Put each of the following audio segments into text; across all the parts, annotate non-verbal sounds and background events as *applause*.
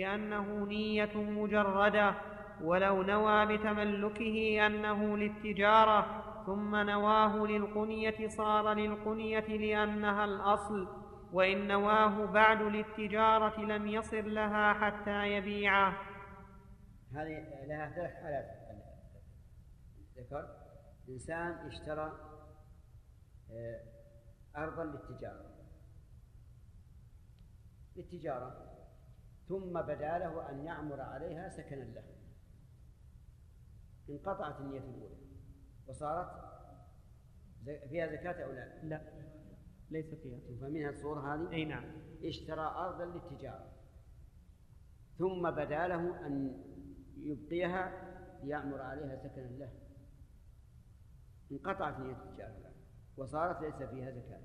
لأنه نية مجردة ولو نوى بتملكه أنه للتجارة ثم نواه للقنية صار للقنية لأنها الأصل وإن نواه بعد للتجارة لم يصر لها حتى يبيعه. هذه لها ثلاث حالات ذكر إنسان اشترى آه، أرضا للتجارة. للتجارة. ثم بدا له أن يعمر عليها سكنا له. انقطعت النية الأولى. وصارت فيها زكاة أو لا؟ لا. ليس فيها. تفهمين الصورة هذه؟ أي نعم. اشترى أرضا للتجارة. ثم بدا له أن يبقيها ليعمر عليها سكنا له. انقطعت نية التجارة. وصارت ليس فيها زكاة.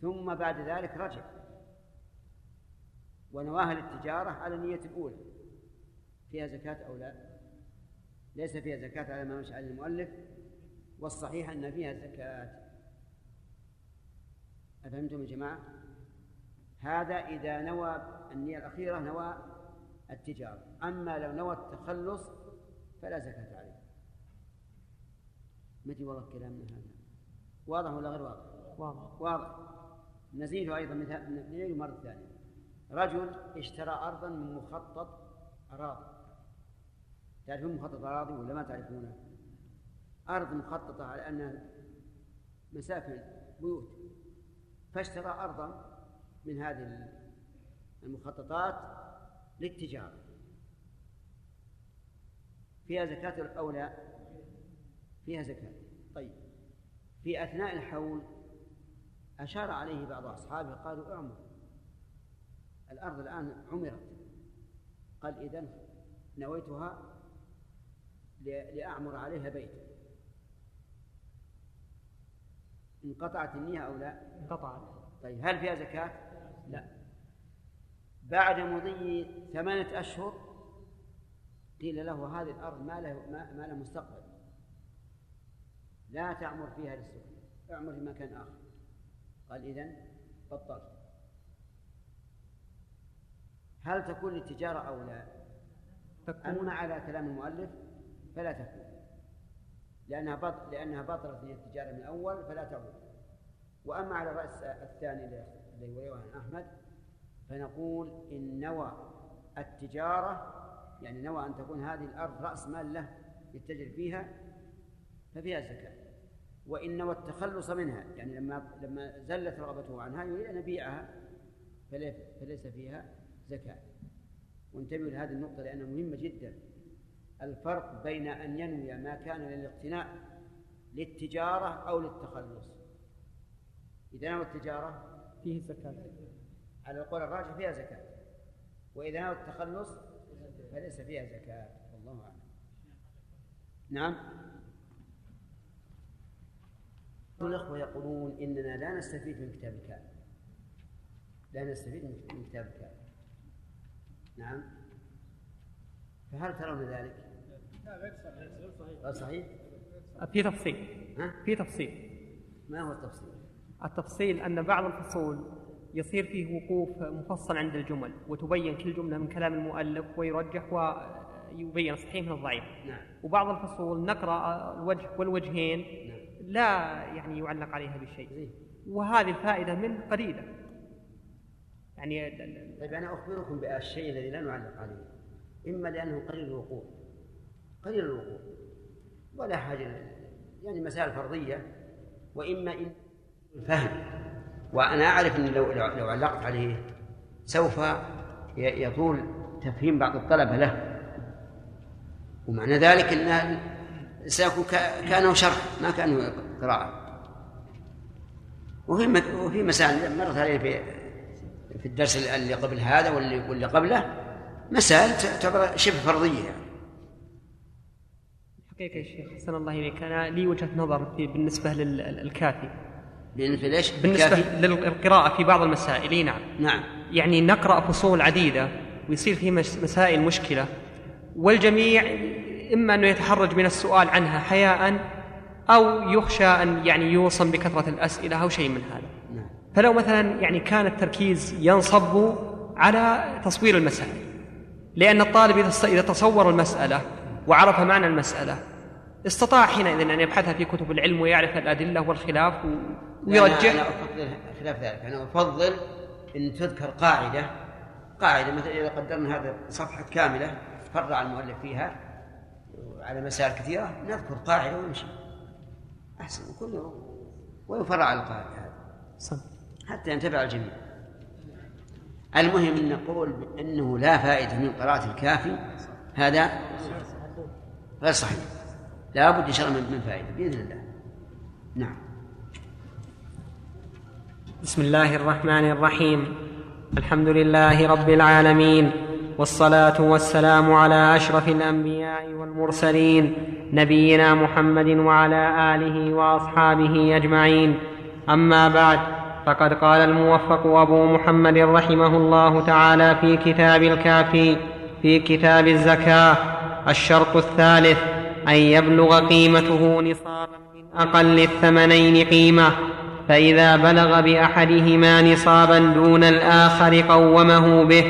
ثم بعد ذلك رجع. ونواها للتجارة على النية الأولى. فيها زكاة أو لا؟ ليس فيها زكاة على ما مشى عليه المؤلف والصحيح أن فيها زكاة. أفهمتم يا جماعة؟ هذا إذا نوى النية الأخيرة نوى التجارة. أما لو نوى التخلص فلا زكاة عليه. متى والله كلامنا هذا. واضح ولا غير واضح؟ واضح. واضح. نزيده أيضا مثال نعيده مرة ثانية. رجل اشترى أرضا من مخطط أراضي. تعرفون مخطط أراضي ولا ما تعرفونه؟ أرض مخططة على أنها مساكن بيوت. فاشترى أرضا من هذه المخططات للتجارة. فيها زكاة أو لا؟ فيها زكاة. طيب. في أثناء الحول أشار عليه بعض أصحابه قالوا اعمر الأرض الآن عمرت. قال إذن نويتها لأعمر عليها بيت. انقطعت النية أو لا؟ انقطعت. طيب هل فيها زكاة؟ لا. بعد مضي ثمانية أشهر قيل له هذه الأرض ما له ما له مستقبل. لا تعمر فيها للسكن اعمر في مكان آخر. قال إذن بطلت. هل تكون للتجارة أو لا؟ تكون. أما على كلام المؤلف فلا تكون. لأنها بط... لأنها بطلت من التجارة من الأول فلا تعود. وأما على الرأس الثاني الذي عن أحمد فنقول إن نوى التجارة يعني نوى أن تكون هذه الأرض رأس مال له يتجر فيها ففيها زكاة. وإن نوى التخلص منها يعني لما لما زلت رغبته عنها يريد أن يبيعها فليس فيها. زكاة. وانتبهوا لهذه النقطة لأنها مهمة جدا. الفرق بين أن ينوي ما كان للاقتناء للتجارة أو للتخلص. إذا نوى التجارة فيه زكاة. على القول الراجح فيها زكاة. وإذا نوى التخلص فليس فيها زكاة. والله أعلم. نعم. الأخوة يقولون إننا لا نستفيد من كتاب الكافي لا نستفيد من كتاب الكافي نعم فهل ترون ذلك؟ لا غير صحيح غير صحيح؟ في تفصيل ها؟ في تفصيل ما هو التفصيل؟ التفصيل أن بعض الفصول يصير فيه وقوف مفصل عند الجمل وتبين كل جملة من كلام المؤلف ويرجح ويبين الصحيح من الضعيف نعم. وبعض الفصول نقرأ الوجه والوجهين نعم. لا يعني يعلق عليها بشيء وهذه الفائدة من قليلة يعني طيب أنا أخبركم بالشيء الذي لا نعلق عليه. إما لأنه قليل الوقوع قليل الوقوع ولا حاجة يعني مسائل فرضية. وإما إن الفهم وأنا أعرف أن لو لو علقت عليه سوف يطول تفهيم بعض الطلبة له. ومعنى ذلك أن سيكون كأنه شرح ما كأنه قراءة. وفي وفي مسائل مرت عليه في في الدرس اللي قبل هذا واللي واللي قبله مسائل تعتبر شبه فرضية يعني. حقيقة يا شيخ أحسن الله إليك أنا لي وجهة نظر في بالنسبة للكافي بالنسبة ليش؟ بالنسبة للقراءة في بعض المسائل نعم نعم يعني نقرأ فصول عديدة ويصير في مسائل مشكلة والجميع إما أنه يتحرج من السؤال عنها حياء أو يخشى أن يعني يوصم بكثرة الأسئلة أو شيء من هذا. فلو مثلا يعني كان التركيز ينصب على تصوير المسائل لأن الطالب إذا تصور المسألة وعرف معنى المسألة استطاع حينئذ أن يبحثها في كتب العلم ويعرف الأدلة والخلاف ويرجح أنا أفضل خلاف ذلك. أنا أفضل أن تذكر قاعدة قاعدة مثلا إذا قدرنا هذا صفحة كاملة فرع المؤلف فيها على مسائل كثيرة نذكر قاعدة ونمشي. أحسن كله ويفرع على القاعدة هذه؟ حتى ينتفع الجميع. المهم أن نقول أنه لا فائدة من قراءة الكافي هذا غير صحيح. لا بد إن شاء الله من فائدة بإذن الله. نعم. بسم الله الرحمن الرحيم. الحمد لله رب العالمين والصلاة والسلام على أشرف الأنبياء والمرسلين نبينا محمد وعلى آله وأصحابه أجمعين. أما بعد فقد قال الموفق أبو محمد رحمه الله تعالى في كتاب الكافي في كتاب الزكاة الشرط الثالث أن يبلغ قيمته نصابا من أقل الثمنين قيمة فإذا بلغ بأحدهما نصابا دون الآخر قومه به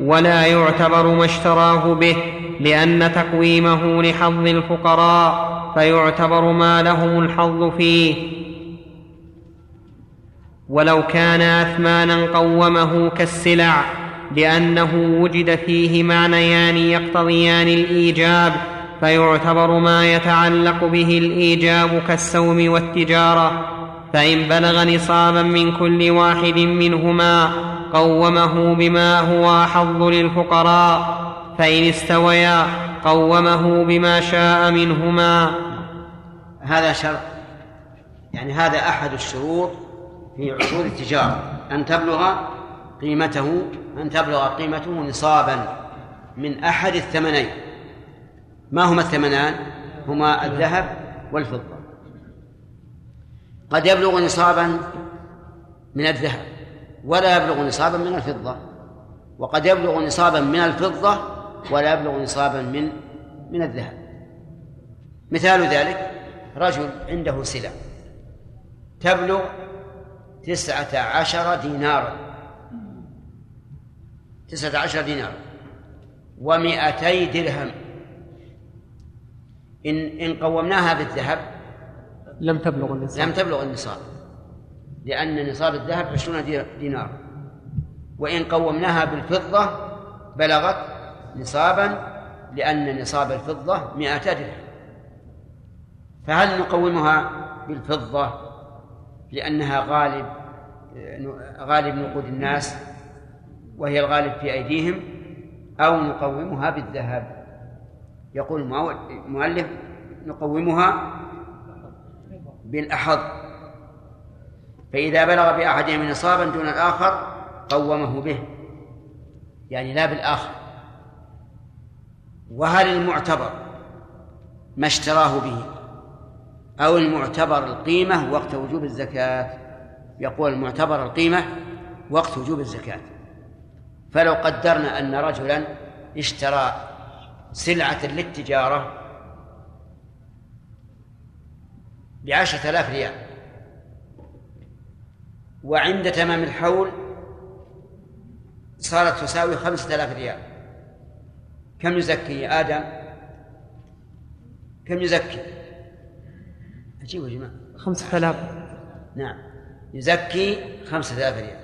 ولا يعتبر ما اشتراه به لأن تقويمه لحظ الفقراء فيعتبر ما لهم الحظ فيه. ولو كان أثمانا قومه كالسلع لأنه وجد فيه معنيان يقتضيان الإيجاب فيعتبر ما يتعلق به الإيجاب كالسوم والتجارة. فإن بلغ نصابا من كل واحد منهما قومه بما هو احظ للفقراء فإن استويا قومه بما شاء منهما. هذا شرط. يعني هذا أحد الشروط في عقود التجارة أن تبلغ قيمته أن تبلغ قيمته نصابا من أحد الثمنين. ما هما الثمنان؟ هما الذهب والفضة. قد يبلغ نصابا من الذهب ولا يبلغ نصابا من الفضة. وقد يبلغ نصابا من الفضة ولا يبلغ نصابا من من الذهب. مثال ذلك رجل عنده سلع تبلغ تسعة عشر دينارا تسعة عشر دينارا ومئتي درهم. إن إن قومناها بالذهب. لم تبلغ النصاب. لم تبلغ النصاب. لأن نصاب الذهب عشرون دينار. وإن قومناها بالفضة بلغت نصابا لأن نصاب الفضة مئة درهم. فهل نقومها بالفضة؟ لأنها غالب غالب نقود الناس وهي الغالب في أيديهم أو نقومها بالذهب يقول المؤلف نقومها بالأحظ فإذا بلغ بأحدهم نصابا دون الآخر قومه به. يعني لا بالآخر. وهل المعتبر ما اشتراه به؟ أو المعتبر القيمة وقت وجوب الزكاة. يقول المعتبر القيمة وقت وجوب الزكاة. فلو قدرنا أن رجلا اشترى سلعة للتجارة بعشرة آلاف ريال وعند تمام الحول صارت تساوي خمسة آلاف ريال كم يزكي آدم؟ كم يزكي؟ عجيب يا جماعة. خمسة آلاف. نعم. يزكي خمسة آلاف ريال.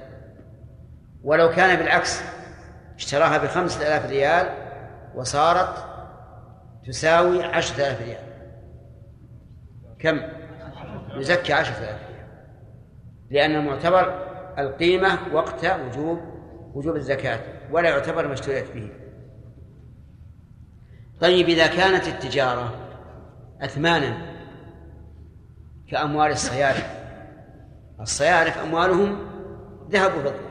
ولو كان بالعكس اشتراها بخمسة آلاف ريال وصارت تساوي عشرة آلاف ريال. كم؟ يزكي عشرة آلاف لأن المعتبر القيمة وقت وجوب وجوب الزكاة ولا يعتبر ما اشتريت به. طيب إذا كانت التجارة أثمانا كأموال الصيارف الصيارف أموالهم ذهب وفضة.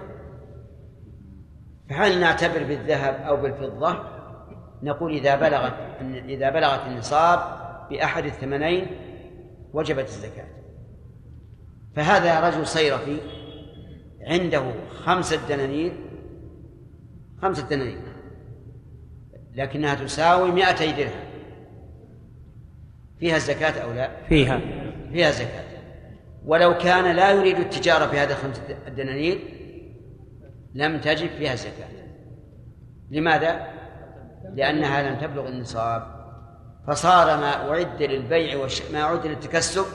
فهل نعتبر بالذهب أو بالفضة؟ نقول إذا بلغت إذا بلغت النصاب بأحد الثمنين وجبت الزكاة. فهذا رجل صيرفي عنده خمسة دنانير خمسة دنانير لكنها تساوي مائتي درهم. فيها الزكاة أو لا؟ فيها. فيها زكاة. ولو كان لا يريد التجارة بهذه الخمسة الدنانير لم تجب فيها الزكاة لماذا؟ لأنها لم تبلغ النصاب. فصار ما أعد للبيع وما أعد للتكسب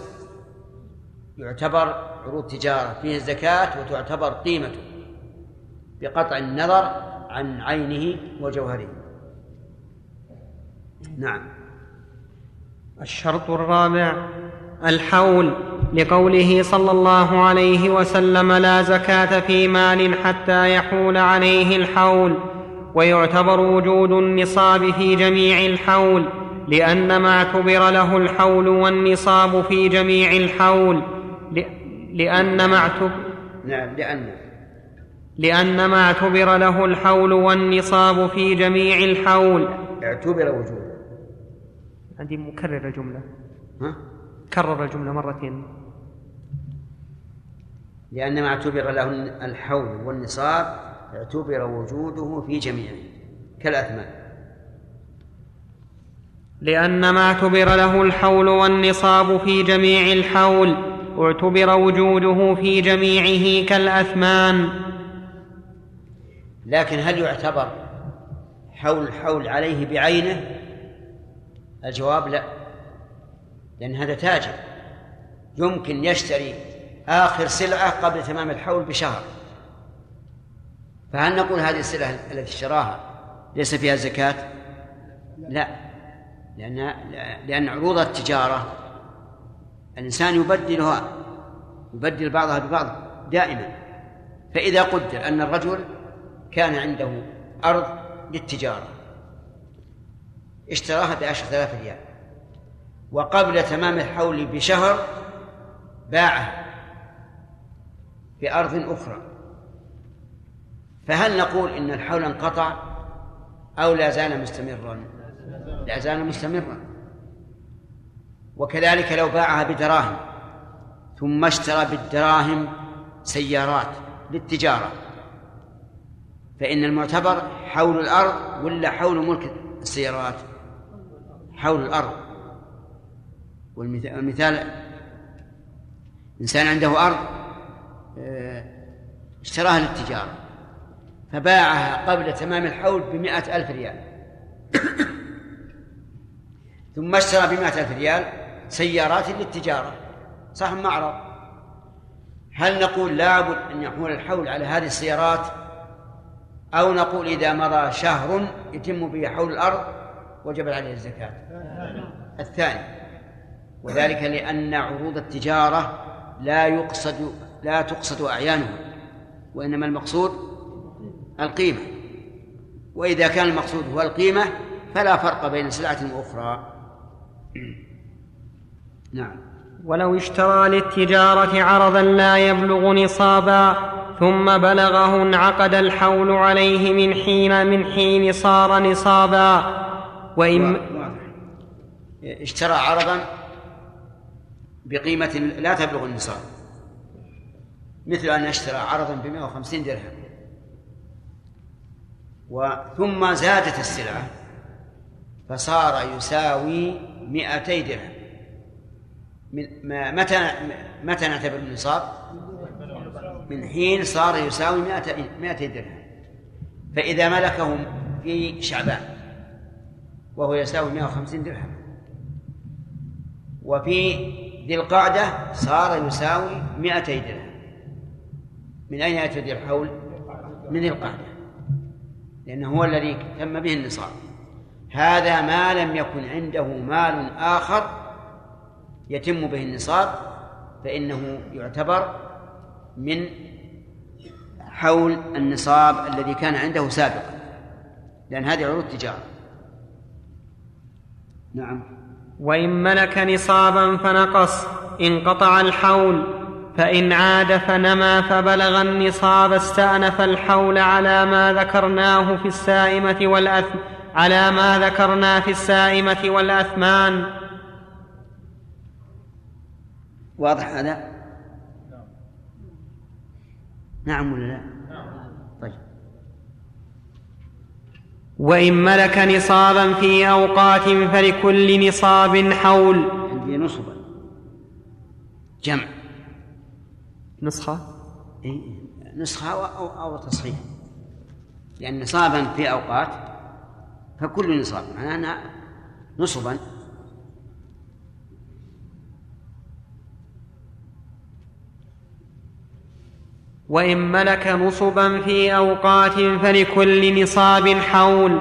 يعتبر عروض تجارة. فيه الزكاة وتعتبر قيمته بقطع النظر عن عينه وجوهره. نعم. الشرط الرابع الحول لقوله صلى الله عليه وسلم لا زكاة في مال حتى يحول عليه الحول ويعتبر وجود النصاب في جميع الحول لأن ما اعتبر له الحول والنصاب في جميع الحول لأن ما اعتبر نعم لأن. لأن ما اعتبر له الحول والنصاب في جميع الحول. اعتبر وجوده. عندي مكرر الجملة ها؟ كرر الجملة مرتين. لأن ما اعتبر له الحول والنصاب اعتبر وجوده في جميعه كالأثمان لأن ما اعتبر له الحول والنصاب في جميع الحول اعتبر وجوده في جميعه كالأثمان. لكن هل يعتبر حول الحول عليه بعينه؟ الجواب لا. لأن هذا تاجر. يمكن يشتري آخر سلعة قبل تمام الحول بشهر. فهل نقول هذه السلعة التي اشتراها ليس فيها زكاة؟ لا. لأن لأن عروض التجارة الإنسان يبدلها يبدل بعضها ببعض دائما. فإذا قدر أن الرجل كان عنده أرض للتجارة اشتراها بعشرة آلاف ريال. وقبل تمام الحول بشهر باعها بأرض أخرى. فهل نقول إن الحول انقطع أو لا زال مستمرا؟ لا زال مستمرا. وكذلك لو باعها بدراهم ثم اشترى بالدراهم سيارات للتجارة فإن المعتبر حول الأرض ولا حول ملك السيارات؟ حول الأرض. والمثال إنسان عنده أرض آه، اشتراها للتجارة فباعها قبل تمام الحول بمائة ألف ريال. *coughs* ثم اشترى بمائة ألف ريال سيارات للتجارة. صح معرض هل نقول لابد أن يحول الحول على هذه السيارات؟ أو نقول إذا مضى شهر يتم به حول الأرض وجب عليه الزكاة؟ الثاني. وذلك لأن عروض التجارة لا يقصد لا تقصد أعيانها وإنما المقصود القيمة. وإذا كان المقصود هو القيمة فلا فرق بين سلعة وأخرى. *clears throat* نعم. ولو اشترى للتجارة عرضا لا يبلغ نصابا ثم بلغه انعقد الحول عليه من حين من حين صار نصابا. وإن اشترى عرضا بقيمة لا تبلغ النصاب. مثل أن اشترى عرضا ب 150 درهم. وثم زادت السلعة فصار يساوي 200 درهم. من متى متى نعتبر النصاب؟ من حين صار يساوي مائتي درهم. فإذا ملكه في شعبان وهو يساوي 150 درهم. وفي ذي القعدة صار يساوي 200 درهم. من أين يأتي الحول؟ من ذي القعدة. لأنه هو الذي تم به النصاب. هذا ما لم يكن عنده مال آخر يتم به النصاب فإنه يعتبر من حول النصاب الذي كان عنده سابقا. لأن هذه عروض تجارة. نعم. وإن ملك نصابا فنقص انقطع الحول فإن عاد فنما فبلغ النصاب استأنف الحول على ما ذكرناه في السائمة والأثم على ما ذكرنا في السائمة والأثمان واضح هذا؟ نعم ولا لا طيب وإن ملك نصابا في أوقات فلكل نصاب حول. عندي نصبا. جمع. نسخة؟ إيه نسخة أو, أو, أو تصحيح. لأن نصابا في أوقات فكل نصاب. معناه نصبا. وإن ملك نصبا في أوقات فلكل نصاب حول.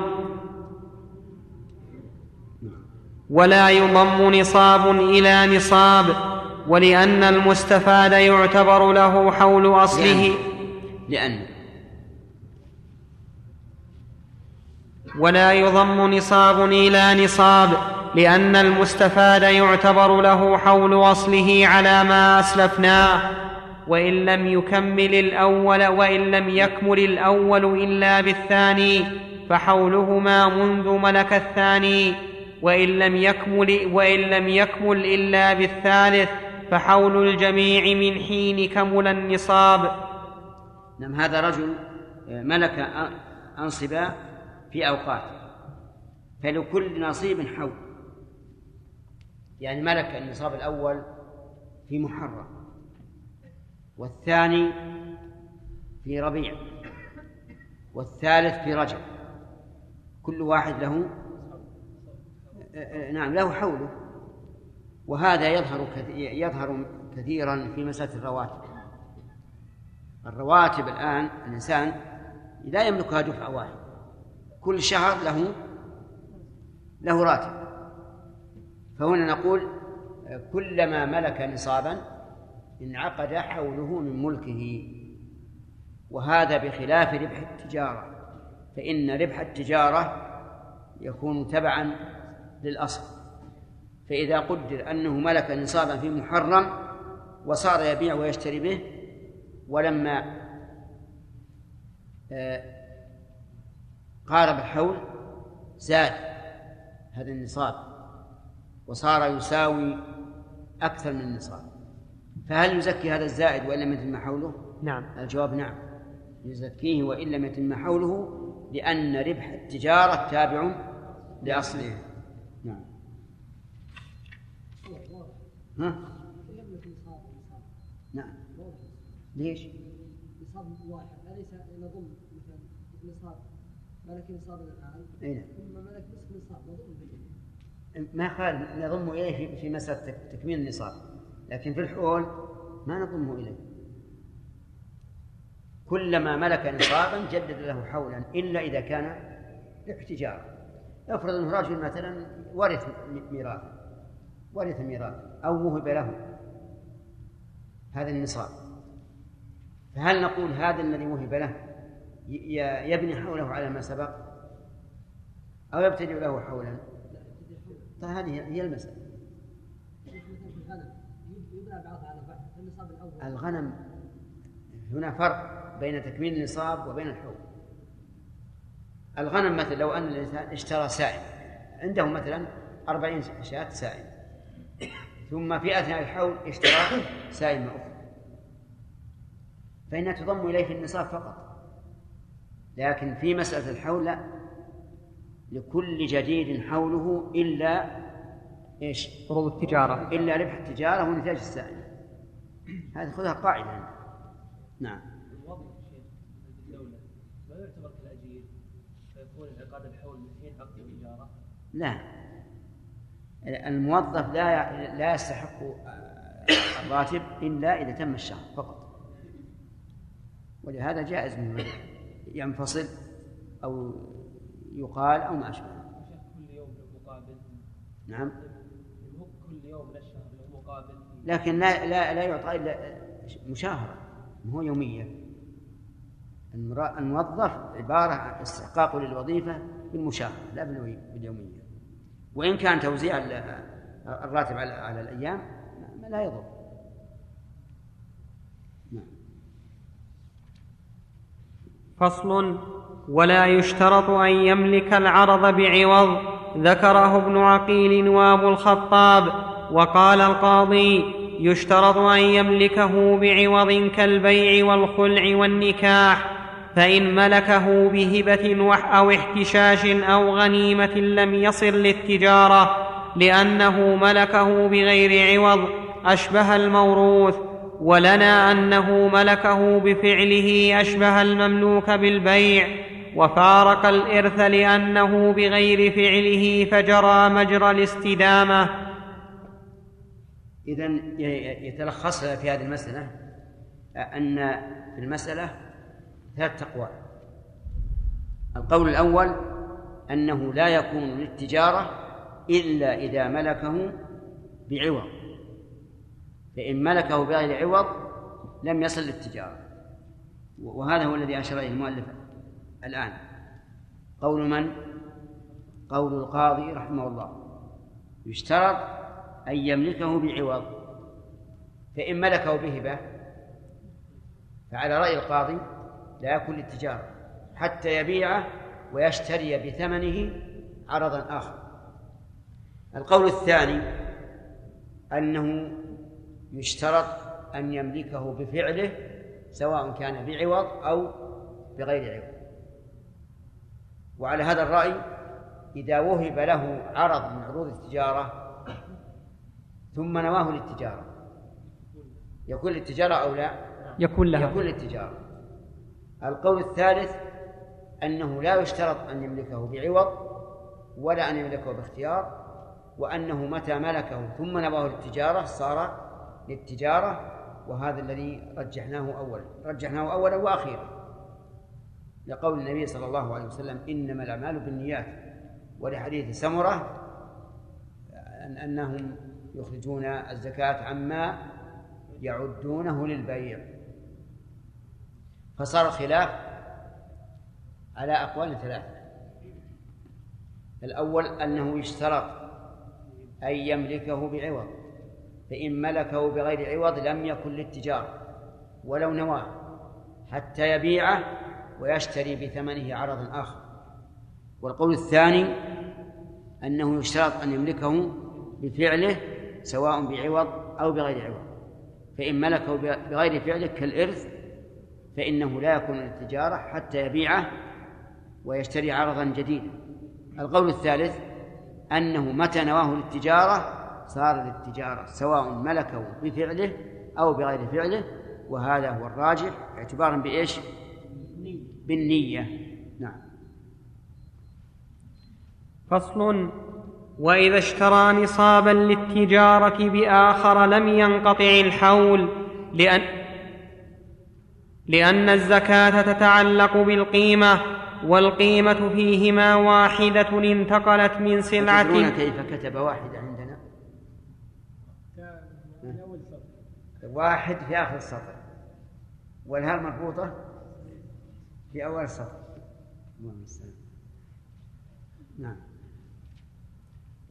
ولا يضم نصاب إلى نصاب ولأن المستفاد يعتبر له حول أصله. لأن, ولا يضم نصاب إلى نصاب لأن المستفاد يعتبر له حول أصله على ما أسلفناه. وإن لم يكمل الأول وإن لم يكمل الأول إلا بالثاني فحولهما منذ ملك الثاني. وإن لم يكمل وإن لم يكمل إلا بالثالث فحول الجميع من حين كمل النصاب. نعم هذا رجل ملك أنصبا في اوقات فلكل نصيب حول. يعني ملك النصاب الأول في محرم. والثاني في ربيع والثالث في رجب. كل واحد له نعم له حوله. وهذا يظهر يظهر كثيرا في مسألة الرواتب. الرواتب الآن الإنسان لا يملكها دفعة واحدة. كل شهر له له راتب. فهنا نقول كلما ملك نصابا انعقد حوله من ملكه وهذا بخلاف ربح التجارة فإن ربح التجارة يكون تبعا للأصل. فإذا قدر أنه ملك نصابا في محرم وصار يبيع ويشتري به ولما آه، قارب الحول زاد هذا النصاب وصار يساوي أكثر من النصاب. فهل يزكي هذا الزائد وإن لم يتم حوله؟ نعم. الجواب نعم. يزكيه وإن لم يتم حوله لأن ربح التجارة تابع لأصله. نعم. ها؟ نعم. ليش؟ نصاب واحد. أليس نضم مثلا نصاب ملك نصاب الآن؟ أي نعم. ثم ملك نصف نصاب نضم ما قال نضم إليه في مسألة تكميل النصاب. لكن في الحول ما نضمه إليه. كلما ملك نصابا جدد له حولا إلا إذا كان احتجار افرض أنه رجل مثلا ورث ميراث ورث ميراث أو وهب له هذا النصاب. فهل نقول هذا الذي وهب له يبني حوله على ما سبق؟ أو يبتدئ له حولا؟ طيب هذه هي المسألة. الغنم هنا فرق بين تكميل النصاب وبين الحول الغنم مثلا لو أن الإنسان اشترى سائم عنده مثلا أربعين شاة سائم ثم في أثناء الحول اشترى سائمة أخرى. فإنها تضم إليه في النصاب فقط. لكن في مسألة الحول لا. لكل جديد حوله إلا إيش؟ فروض التجارة. إلا ربح التجارة ونتاج السائل. *clears throat* هذه خذها قاعدة. نعم. الدولة ما يعتبر كالأجير فيكون انعقاد الحول من حين عقد التجارة لا. الموظف لا لا يستحق الراتب إلا إذا تم الشهر فقط. ولهذا جائز منه ينفصل أو يقال أو ما أشبه. كل يوم مقابل. نعم كل يوم من الشهر له مقابل لكن لا لا لا يعطى إلا مشاهرة هو يومية. الموظف عبارة عن استحقاق للوظيفة بالمشاهرة لا باليومية. وإن كان توزيع الراتب على على الأيام لا يضر. نعم. فصل ولا يشترط أن يملك العرض بعوض. ذكره ابن عقيل وابو الخطاب. وقال القاضي يشترط أن يملكه بعوض كالبيع والخلع والنكاح فإن ملكه بهبة أو احتشاش أو غنيمة لم يصر للتجارة لأنه ملكه بغير عوض أشبه الموروث ولنا أنه ملكه بفعله أشبه المملوك بالبيع وفارق الإرث لأنه بغير فعله فجرى مجرى الاستدامة. اذا يتلخص في هذه المسألة أن في المسألة ثلاث أقوال. القول الأول أنه لا يكون للتجارة إلا إذا ملكه بعوض. فإن ملكه بغير عوض لم يصل للتجارة. وهذا هو الذي أشار إليه المؤلف الآن. قول من؟ قول القاضي رحمه الله. يشترط أن يملكه بعوض فإن ملكه بهبة فعلى رأي القاضي لا يكون للتجارة حتى يبيعه ويشتري بثمنه عرضا آخر. القول الثاني أنه يشترط أن يملكه بفعله سواء كان بعوض أو بغير عوض. وعلى هذا الرأي إذا وهب له عرض من عروض التجارة ثم نواه للتجارة. يكون للتجارة أو لا؟ يكون لها. يكون للتجارة. القول الثالث أنه لا يشترط أن يملكه بعوض ولا أن يملكه باختيار وأنه متى ملكه ثم نواه للتجارة صار للتجارة وهذا الذي رجحناه أولا. رجحناه أولا وأخيرا. لقول النبي صلى الله عليه وسلم إنما الأعمال بالنيات. ولحديث سمرة أن أنهم يخرجون الزكاة عما يعدونه للبيع. فصار الخلاف على أقوال ثلاثة. الأول أنه يشترط أن يملكه بعوض فإن ملكه بغير عوض لم يكن للتجارة ولو نواه حتى يبيعه ويشتري بثمنه عرضا آخر. والقول الثاني أنه يشترط أن يملكه بفعله سواء بعوض أو بغير عوض. فإن ملكه بغير فعله كالإرث فإنه لا يكون للتجارة حتى يبيعه ويشتري عرضا جديدا. القول الثالث أنه متى نواه للتجارة؟ صار للتجارة سواء ملكه بفعله أو بغير فعله. وهذا هو الراجح اعتبارا بإيش؟ بالنية. نعم. فصل وإذا اشترى نصابا للتجارة بآخر لم ينقطع الحول لأن لأن الزكاة تتعلق بالقيمة والقيمة فيهما واحدة انتقلت من سلعة كيف كتب واحد عندنا؟ واحد في آخر السطر والهاء مربوطة في أول السطر. نعم.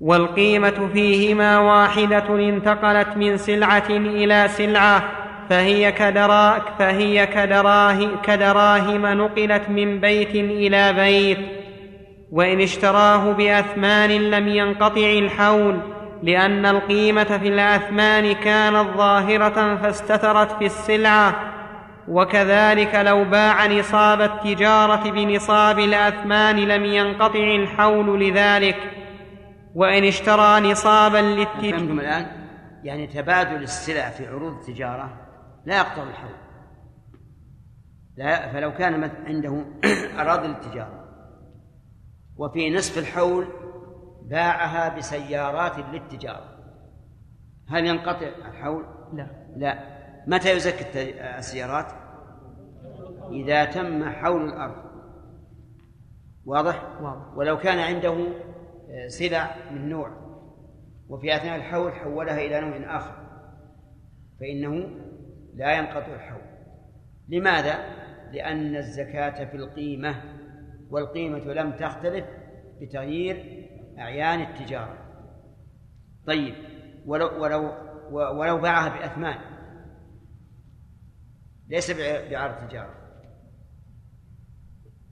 والقيمة فيهما واحدة انتقلت من سلعة إلى سلعة فهي كدرا فهي كدراه كدراهم نقلت من بيت إلى بيت. وإن اشتراه بأثمان لم ينقطع الحول لأن القيمة في الأثمان كانت ظاهرة فاستترت في السلعة. وكذلك لو باع نصاب التجارة بنصاب الأثمان لم ينقطع الحول لذلك. وإن اشترى نصابا للتجارة. فهمتم الآن؟ يعني تبادل السلع في عروض التجارة لا يقطع الحول. لا فلو كان عنده *clears throat* أراضي للتجاره وفي نصف الحول باعها بسيارات للتجارة هل ينقطع الحول؟ لا. لا. متى يزكي السيارات؟ إذا تم حول الأرض. واضح؟ واضح. ولو كان عنده سلع من نوع وفي أثناء الحول حولها إلى نوع آخر فإنه لا ينقطع الحول لماذا؟ لأن الزكاة في القيمة والقيمة لم تختلف بتغيير أعيان التجارة طيب ولو ولو ولو باعها بأثمان ليس بعرض تجارة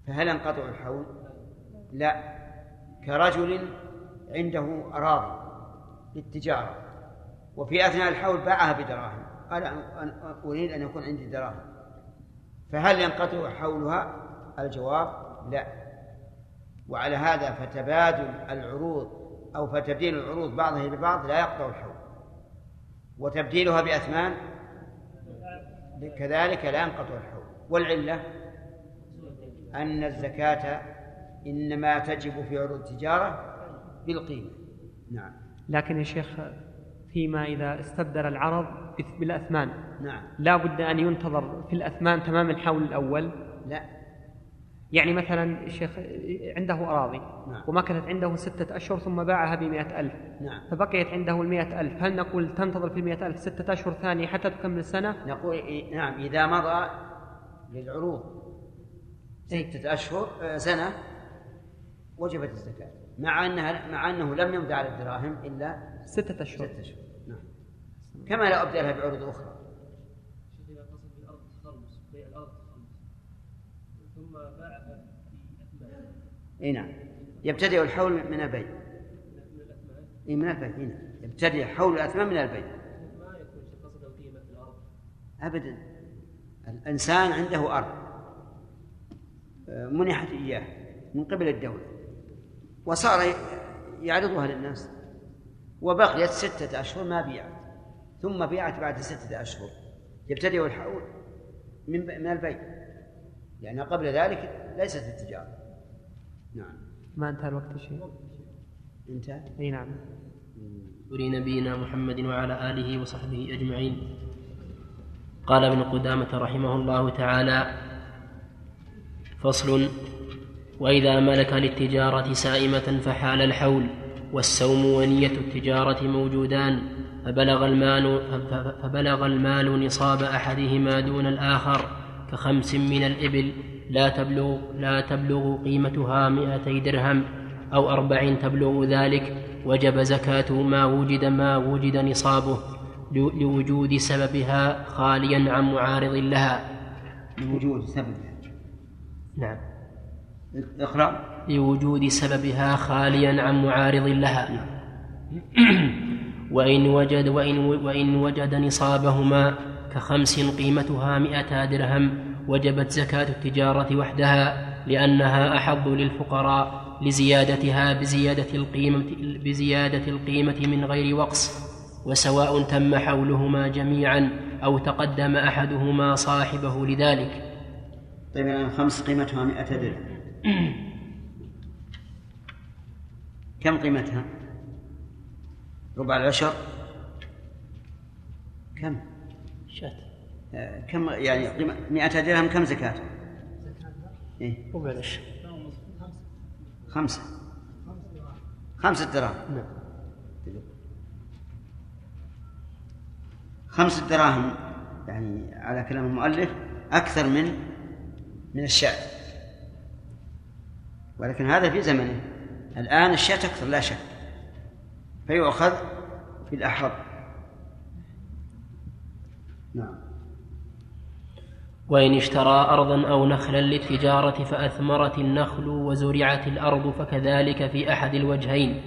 فهل ينقطع الحول؟ لا كرجل عنده أراضي للتجارة وفي أثناء الحول باعها بدراهم. قال أريد أن يكون عندي دراهم. فهل ينقطع حولها؟ الجواب لا. وعلى هذا فتبادل العروض أو فتبديل العروض بعضها ببعض لا يقطع الحول. وتبديلها بأثمان؟ كذلك لا ينقطع الحول. والعلة؟ أن الزكاة إنما تجب في عروض التجارة بالقيمة. نعم. لكن يا شيخ فيما إذا استبدل العرض بالأثمان. نعم. لا بد أن ينتظر في الأثمان تمام الحول الأول. لا. يعني مثلا الشيخ عنده أراضي. نعم. ومكثت عنده ستة أشهر ثم باعها بمئة ألف. نعم. فبقيت عنده المئة ألف. هل نقول تنتظر في المئة ألف ستة أشهر ثانية حتى تكمل السنة؟ نقول نعم. إذا مضى للعروض. ستة أشهر آه، سنة وجبت الزكاة. مع أنها مع أنه لم يمضي على الدراهم إلا ستة أشهر. ستة أشهر. نعم. كما لا أبدلها بعروض أخرى. ثم باعها إي نعم. يبتدئ الحول من البيع. من الأثمان إي من البيع. هنا يبتدئ حول الاثمان من البيع. ما يكون قصد في الأرض؟ ابدا. الإنسان عنده أرض آه، منحت إياه من قبل الدولة. وصار يعرضها للناس. وبقيت ستة أشهر ما بيعت. ثم بيعت بعد ستة أشهر. يبتدئ الحول من من البيع لأن قبل ذلك ليست التجارة. نعم. ما انتهى الوقت يا شيخ؟ انتهى؟ أي نعم. ولنبينا محمد وعلى آله وصحبه أجمعين. قال ابن قدامة رحمه الله تعالى فصل وإذا ملك للتجارة سائمة فحال الحول والسوم ونية التجارة موجودان فبلغ المال فبلغ المال نصاب أحدهما دون الآخر كخمس من الإبل لا تبلغ لا تبلغ قيمتها مئتي درهم أو أربع تبلغ ذلك وجب زكاة ما وجد ما وجد نصابه لوجود سببها خاليا عن معارض لها. لوجود سببها. نعم. اقرأ. لوجود سببها خاليا عن معارض لها. *clears throat* وإن وجد وإن, وإن وجد نصابهما كخمس قيمتها مئتا درهم وجبت زكاة التجارة وحدها لأنها أحظ للفقراء لزيادتها بزيادة القيمة بزيادة القيمة من غير وقص. وسواء تم حولهما جميعا أو تقدم أحدهما صاحبه لذلك. طيب الآن خمس قيمتها مئة درهم. *coughs* كم قيمتها؟ ربع العشر كم؟ شات آه، كم يعني قيمة 100 درهم كم زكاة؟ إيه؟ ربع العشر خمسة خمسة دراهم نعم خمسة دراهم يعني على كلام المؤلف أكثر من من الشاة ولكن هذا في زمنه. الآن الشاة أكثر لا شك. فيؤخذ في الأحظ نعم. وإن اشترى أرضا أو نخلا للتجارة فأثمرت النخل وزرعت الأرض فكذلك في أحد الوجهين.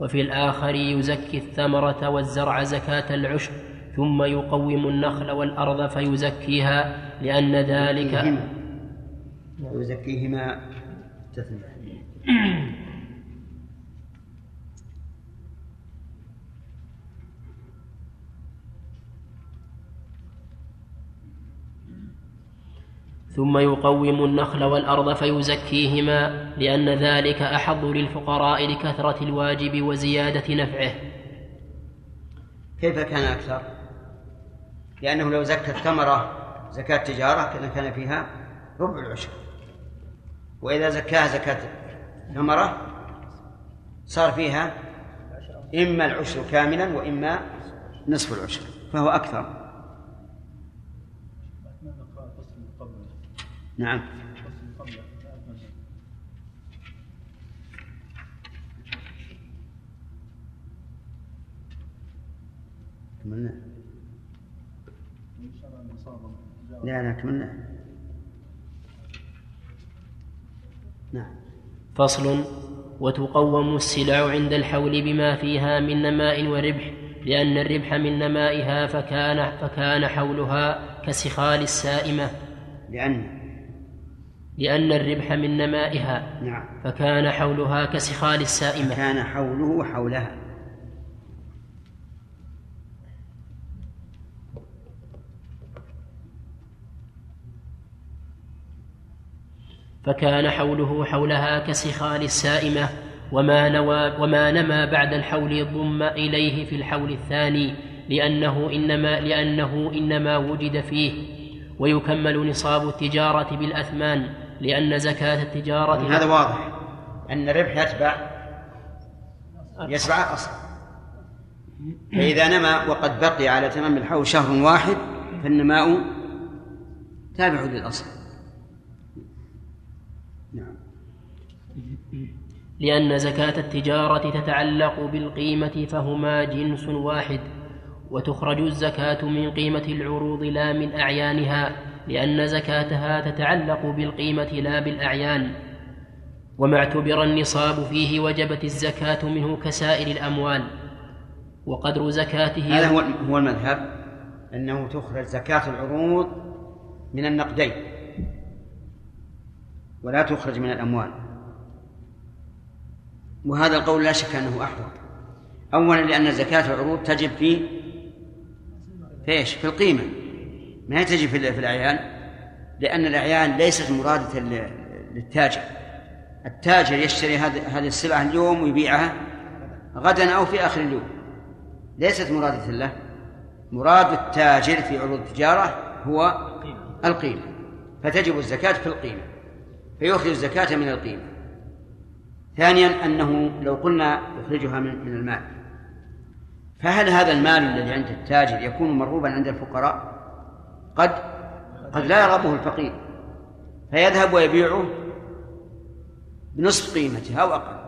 وفي الآخر يزكي الثمرة والزرع زكاة العشر ثم يقوم النخل والأرض فيزكيها لأن ذلك يزكيهما ثم يقوم النخل والأرض فيزكيهما لأن ذلك أحظ للفقراء لكثرة الواجب وزيادة نفعه كيف كان أكثر؟ لأنه لو زكى الثمرة زكاة تجارة كان فيها ربع العشر وإذا زكاها زكاة. ثمرة صار فيها إما العشر كاملا وإما نصف العشر فهو أكثر. نعم. كملنا. لا لا كملنا. نعم. فصل وتقوم السلع عند الحول بما فيها من نماء وربح لأن الربح من نمائها فكان فكان حولها كسخال السائمة. لأن. لأن الربح من نمائها نعم. فكان حولها كسخال السائمة. كان حوله حولها. فكان حوله حولها كسخال السائمة وما, نوى وما نما بعد الحول ضم إليه في الحول الثاني لأنه إنما, لأنه إنما وجد فيه. ويكمل نصاب التجارة بالأثمان لأن زكاة التجارة هذا واضح. أن الربح يتبع. يتبع الأصل فإذا نما وقد بقي على تمام الحول شهر واحد فالنماء تابع للأصل نعم لأن زكاة التجارة تتعلق بالقيمة فهما جنس واحد وتخرج الزكاة من قيمة العروض لا من أعيانها لأن زكاتها تتعلق بالقيمة لا بالأعيان. وما اعتبر النصاب فيه وجبت الزكاة منه كسائر الأموال. وقدر زكاته هذا هو هو المذهب أنه تخرج زكاة العروض من النقدين ولا تخرج من الأموال. وهذا القول لا شك أنه أحوط. أولا لأن زكاة العروض تجب في في إيش؟ في القيمة. ما تجب في الأعيان؟ لأن الأعيان ليست مرادة للتاجر. التاجر يشتري هذه السلعة اليوم ويبيعها غدا أو في آخر اليوم. ليست مرادة له. مراد التاجر في عروض التجارة هو القيمة. فتجب الزكاة في القيمة. فيخرج الزكاة من القيمة. ثانيا أنه لو قلنا يخرجها من المال. فهل هذا المال الذي عند التاجر يكون مرغوبا عند الفقراء؟ قد قد لا يرغبه الفقير. فيذهب ويبيعه بنصف قيمته أو أقل.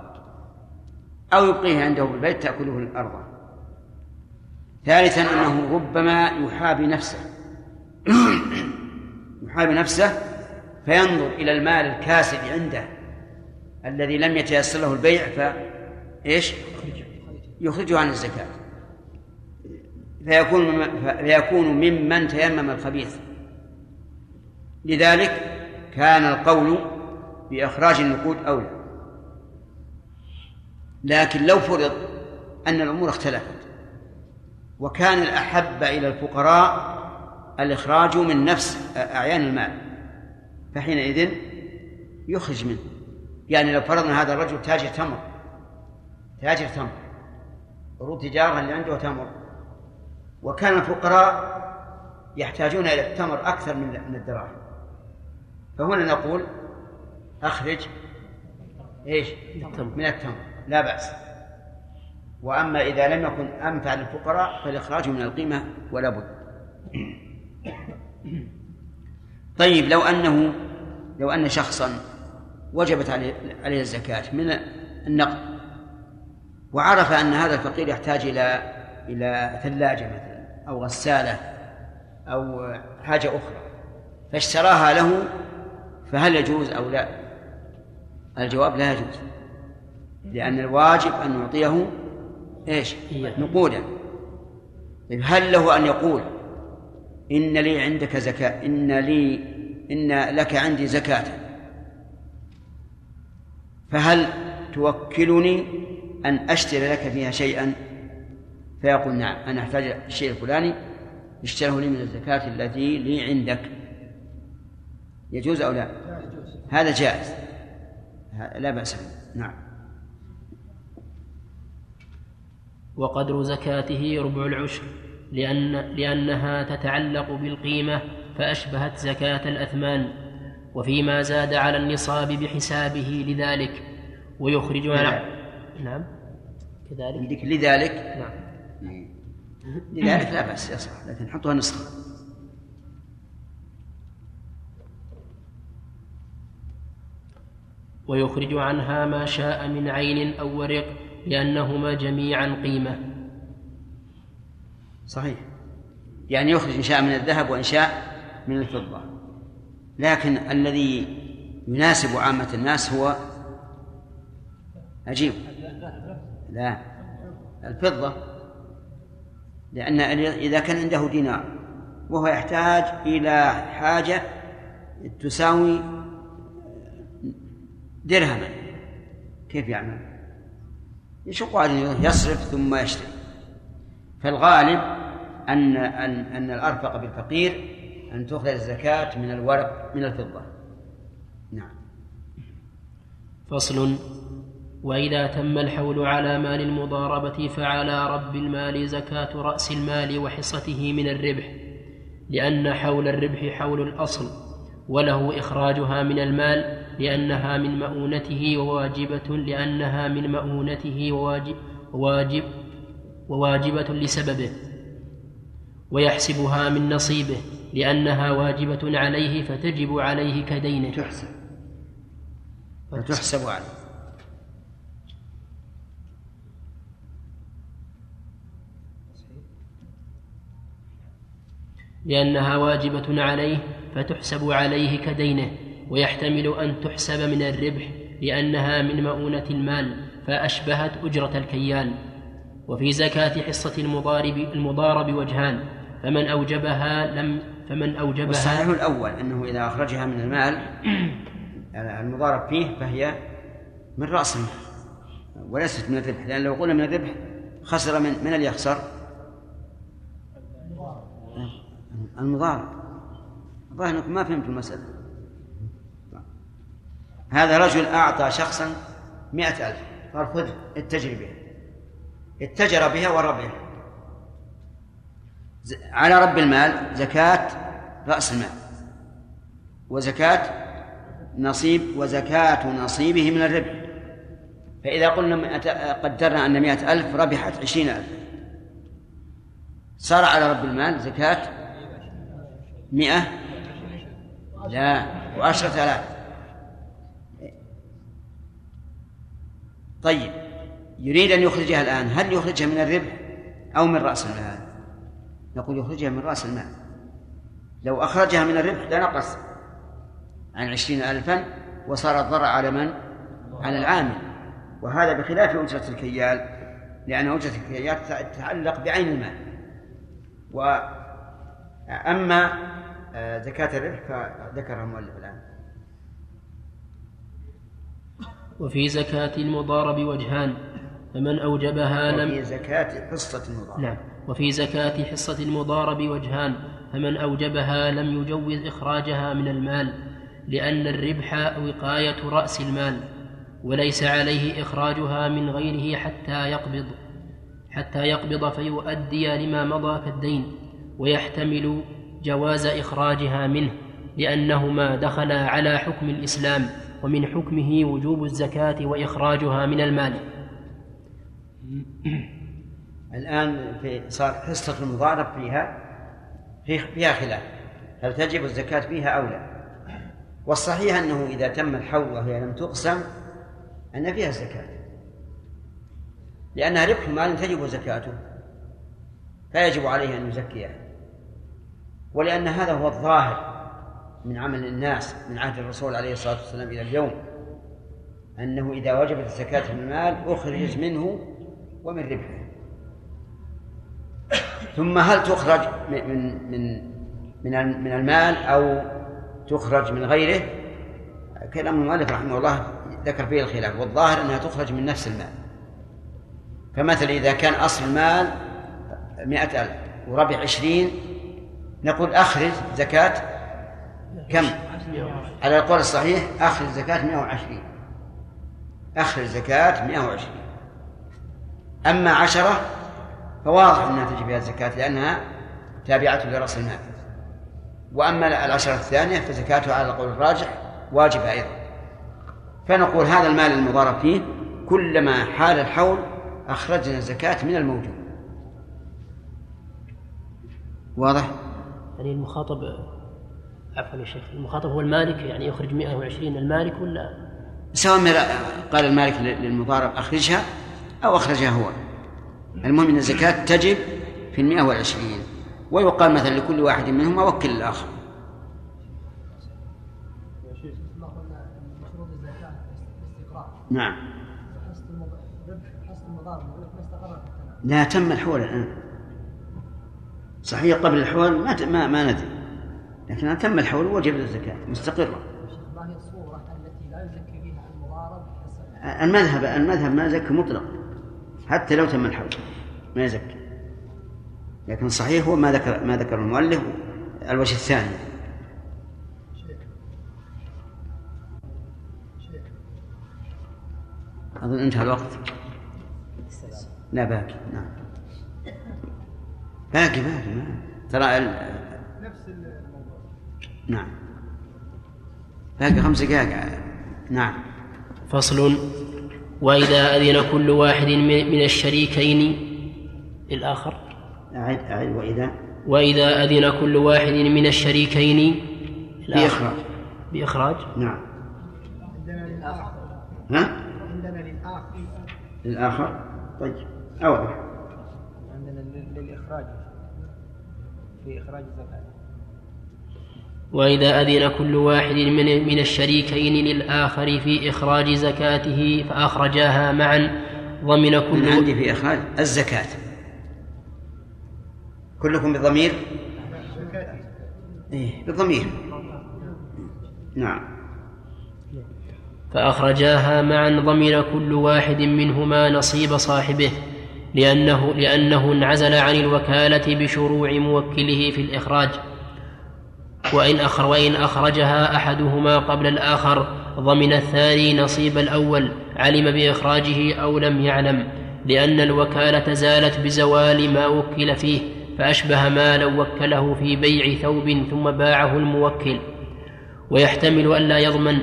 أو يبقيه عنده بالبيت تأكله الأرض. ثالثا أنه ربما يحابي نفسه. *clears throat* يحابي نفسه فينظر إلى المال الكاسد عنده. الذي لم يتيسر له البيع ف إيش؟ يخرجه عن الزكاة. فيكون فيكون ممن تيمم الخبيث. لذلك كان القول بإخراج النقود أولى. لكن لو فرض أن الأمور اختلفت وكان الأحب إلى الفقراء الإخراج من نفس أعيان المال فحينئذ يخرج منه. يعني لو فرضنا هذا الرجل تاجر تمر تاجر تمر عروض تجارة اللي عنده تمر. وكان الفقراء يحتاجون إلى التمر أكثر من الدراهم فهنا نقول أخرج إيش؟ من التمر لا بأس. وأما إذا لم يكن أنفع للفقراء فالإخراج من القيمة ولا بد. طيب لو أنه لو أن شخصا وجبت عليه عليه الزكاة من النقد وعرف أن هذا الفقير يحتاج إلى إلى ثلاجة مثلا أو غسالة أو حاجة أخرى فاشتراها له فهل يجوز أو لا؟ الجواب لا يجوز لأن الواجب أن نعطيه إيش؟ نقودا هل له أن يقول إن لي عندك زكاة إن لي إن لك عندي زكاة فهل توكلني أن أشتري لك فيها شيئا؟ فيقول نعم أنا أحتاج الشيء الفلاني اشتره لي من الزكاة التي لي عندك. يجوز أو لا؟ هذا جائز. لا بأس نعم. وقدر زكاته ربع العشر لأن لأنها تتعلق بالقيمة فأشبهت زكاة الأثمان. وفيما زاد على النصاب بحسابه لذلك ويخرج نعم. نعم. كذلك. لذلك؟ نعم. لذلك لا بأس يصح لكن حطها نسخة. ويخرج عنها ما شاء من عين أو ورق لأنهما جميعا قيمة. صحيح. يعني يخرج إن شاء من الذهب وإن شاء من الفضة. لكن الذي يناسب عامة الناس هو عجيب لا. الفضة. لأن إذا كان عنده دينار وهو يحتاج إلى حاجة تساوي درهما. كيف يعمل؟ يشق عليه يصرف ثم يشتري. فالغالب أن أن أن الأرفق بالفقير أن تؤخذ الزكاة من الورق من الفضة. نعم. فصل. وإذا تم الحول على مال المضاربة فعلى رب المال زكاة رأس المال وحصته من الربح لأن حول الربح حول الأصل وله إخراجها من المال لأنها من مؤونته وواجبة لأنها من مؤونته وواجب, وواجب وواجبة لسببه ويحسبها من نصيبه. لأنها واجبة عليه فتجب عليه كدينه. تحسب. وتحسب عليه. لأنها واجبة عليه فتحسب عليه كدينه ويحتمل أن تحسب من الربح لأنها من مؤونة المال فأشبهت أجرة الكيال وفي زكاة حصة المضارب المضارب وجهان فمن أوجبها لم فمن أوجبها الصحيح الأول أنه إذا أخرجها من المال *clears throat* المضارب فيه فهي من رأس المال وليست من الربح لأن لو قلنا من الربح خسر من من اللي يخسر؟ المضارب. الظاهر أنكم ما فهمتوا المسألة. هذا رجل أعطى شخصا مئة ألف. قال خذ اتجر بها. اتجر بها وربح على رب المال زكاة رأس المال. وزكاة نصيب وزكاة نصيبه من الربح. فإذا قلنا قدرنا أن مئة ألف ربحت عشرين ألف. صار على رب المال زكاة مئة؟ لا. وعشرة آلاف. طيب يريد أن يخرجها الآن. هل يخرجها من الربح أو من رأس المال؟ نقول يخرجها من رأس المال لو أخرجها من الربح لنقص عن عشرين ألفا وصار الضرر على من؟ على العامل. وهذا بخلاف أجرة الكيال لأن أجرة الكيال تتعلق بعين المال. وأما آه، زكاة الربح فذكرها المؤلف الآن. وفي زكاة المضارب وجهان فمن أوجبها لم وفي زكاة حصة المضارب. نعم. وفي زكاة حصة المضارب وجهان فمن أوجبها لم يجوز إخراجها من المال لأن الربح وقاية رأس المال وليس عليه إخراجها من غيره حتى يقبض حتى يقبض فيؤدي لما مضى كالدين ويحتمل جواز إخراجها منه لأنهما دخلا على حكم الإسلام ومن حكمه وجوب الزكاة وإخراجها من المال. الآن في صار حصة المضارب فيها فيها خلاف هل تجب الزكاة فيها أو لا؟ والصحيح أنه إذا تم الحول وهي لم تقسم أن فيها الزكاة. لأنها ربح مال تجب زكاته فيجب عليه أن يزكيها. ولأن هذا هو الظاهر من عمل الناس من عهد الرسول عليه الصلاة والسلام إلى اليوم أنه إذا وجبت الزكاة من المال أخرج منه ومن ربحه. ثم هل تخرج من من من من المال أو تخرج من غيره؟ كلام المؤلف رحمه الله ذكر فيه الخلاف والظاهر أنها تخرج من نفس المال. فمثلا إذا كان أصل المال مئة ألف وربع عشرين نقول أخرج زكاة كم؟ على القول الصحيح أخرج زكاة 120 أخرج زكاة 120 أما عشرة فواضح أنها تجب فيها الزكاة لأنها تابعة لرأس المال. وأما العشرة الثانية فزكاتها على القول الراجح واجبة أيضا. فنقول هذا المال المضارب فيه كلما حال الحول أخرجنا الزكاة من الموجود. واضح؟ يعني المخاطب عفوا يا شيخ المخاطب هو المالك يعني يخرج 120 المالك ولا؟ سواء قال المالك للمضارب أخرجها أو أخرجها هو. المهم أن الزكاة تجب في المئة والعشرين ويقال مثلا لكل واحد منهم وكل الآخر. نعم. لا تم الحول الآن. صحيح قبل الحول ما ما, ما ندري. لكن تم الحول وجب الزكاة مستقرة. ما هي الصورة التي لا يزكي بها المضارب المذهب المذهب ما يزكي مطلق. حتى لو تم الحول ما يزكي. لكن صحيح هو ما ذكر ما ذكر المؤلف الوجه الثاني. أظن انتهى الوقت. لا باقي. نعم. باقي باقي ما. ترى ال... نفس الموضوع نعم. باقي خمس دقائق. نعم. فصل وإذا أذن كل واحد من الشريكين للآخر أعد أعد وإذا؟ وإذا أذن كل واحد من الشريكين بإخراج. بإخراج. نعم. عندنا للآخر ها؟ عندنا للآخر. للآخر طيب. أوضح. عندنا للإخراج. في إخراج الزكاة وإذا أذن كل واحد من من الشريكين للآخر في إخراج زكاته فأخرجاها معا ضمن من كل عندي في إخراج الزكاة. كلكم بضمير؟ إيه بضمير. نعم. فأخرجاها معا ضمن كل واحد منهما نصيب صاحبه لأنه لأنه انعزل عن الوكالة بشروع موكله في الإخراج. وإن أخر وإن أخرجها أحدهما قبل الآخر ضمن الثاني نصيب الأول علم بإخراجه أو لم يعلم لأن الوكالة زالت بزوال ما وكل فيه فأشبه ما لو وكله في بيع ثوب ثم باعه الموكل. ويحتمل ألا يضمن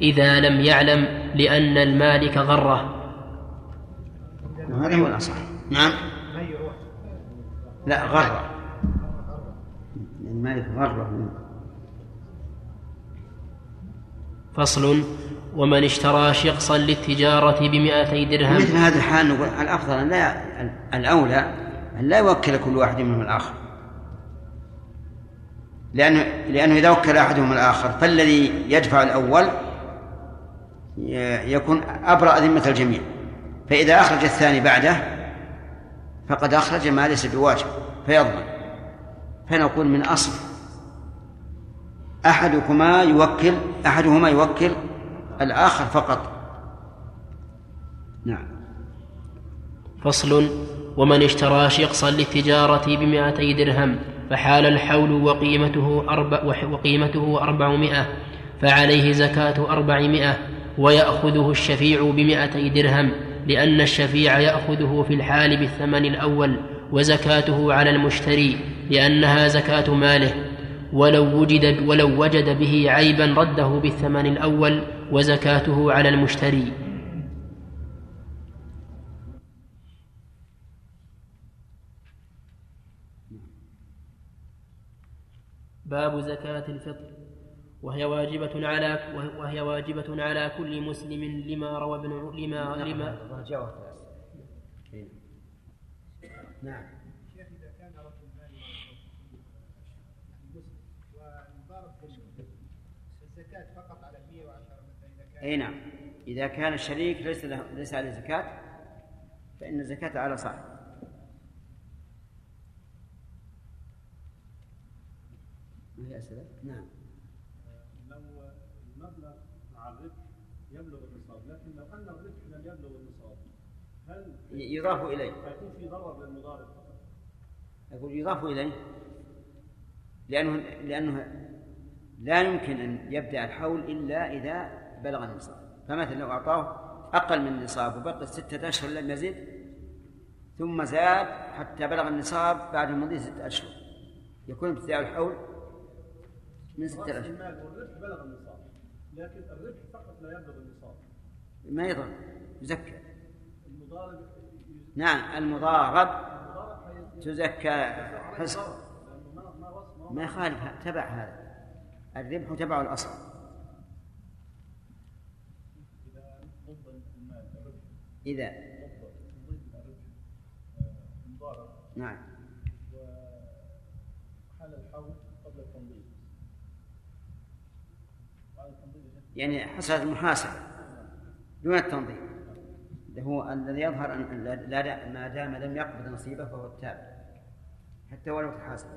إذا لم يعلم لأن المالك غره. وهذا هو الأصح نعم. لا غرة. المالك غره فصل. ومن اشترى شقصا للتجارة بمئتي درهم. مثل هذا الحال نقول الأفضل أن لا الأولى أن لا يوكل كل واحد منهم الآخر. لأنه لأنه إذا وكل أحدهم الآخر فالذي يدفع الأول يكون أبرأ ذمة الجميع. فإذا أخرج الثاني بعده فقد أخرج ما ليس بواجب فيضمن. فنقول من أصل. أحدكما يوكل أحدهما يوكل الآخر فقط. نعم. فصل. ومن اشترى شقصا للتجارة بمائتي درهم فحال الحول وقيمته أربع وقيمته أربعمائة فعليه زكاة أربعمائة ويأخذه الشفيع بمائتي درهم لأن الشفيع يأخذه في الحال بالثمن الأول وزكاته على المشتري لأنها زكاة ماله. ولو وجد ولو وجد به عيبا رده بالثمن الأول وزكاته على المشتري. باب زكاة الفطر. وهي واجبة على وهي واجبة على كل مسلم لما روى ابن لما لما نعم. شيخ إذا كان رجل مال مسلم والمضارب الزكاة فقط على 110 مثلا إذا كان أي نعم. إذا كان الشريك ليس له ليس عليه زكاة فإن الزكاة على صاحبه ما هي أسئلة؟ نعم لو المبلغ مع الربح يبلغ النصاب لكن لو ان الربح لم يبلغ النصاب هل يضاف إليه. يكون في ضرر؟ يقول يضاف إليه لأنه لأنه لا يمكن أن يبدأ الحول إلا إذا بلغ النصاب. فمثلا لو أعطاه أقل من النصاب وبقي ستة أشهر لم يزد ثم زاد حتى بلغ النصاب بعد مضي ستة أشهر. يكون ابتداء الحول من ستة أشهر. والربح بلغ النصاب لكن الربح فقط لا يبلغ النصاب. ما يضر يزكى. المضارب نعم المضارب تزكى لأنه ما يخالف تبع هذا. الربح تبع الأصل. إذا نعم. وحال الحول قبل يعني حصلت المحاسبة دون التنظيم. هو الذي يظهر أن لا لا- ما دام لم يقبض نصيبه فهو التابع حتى ولو تحاسب.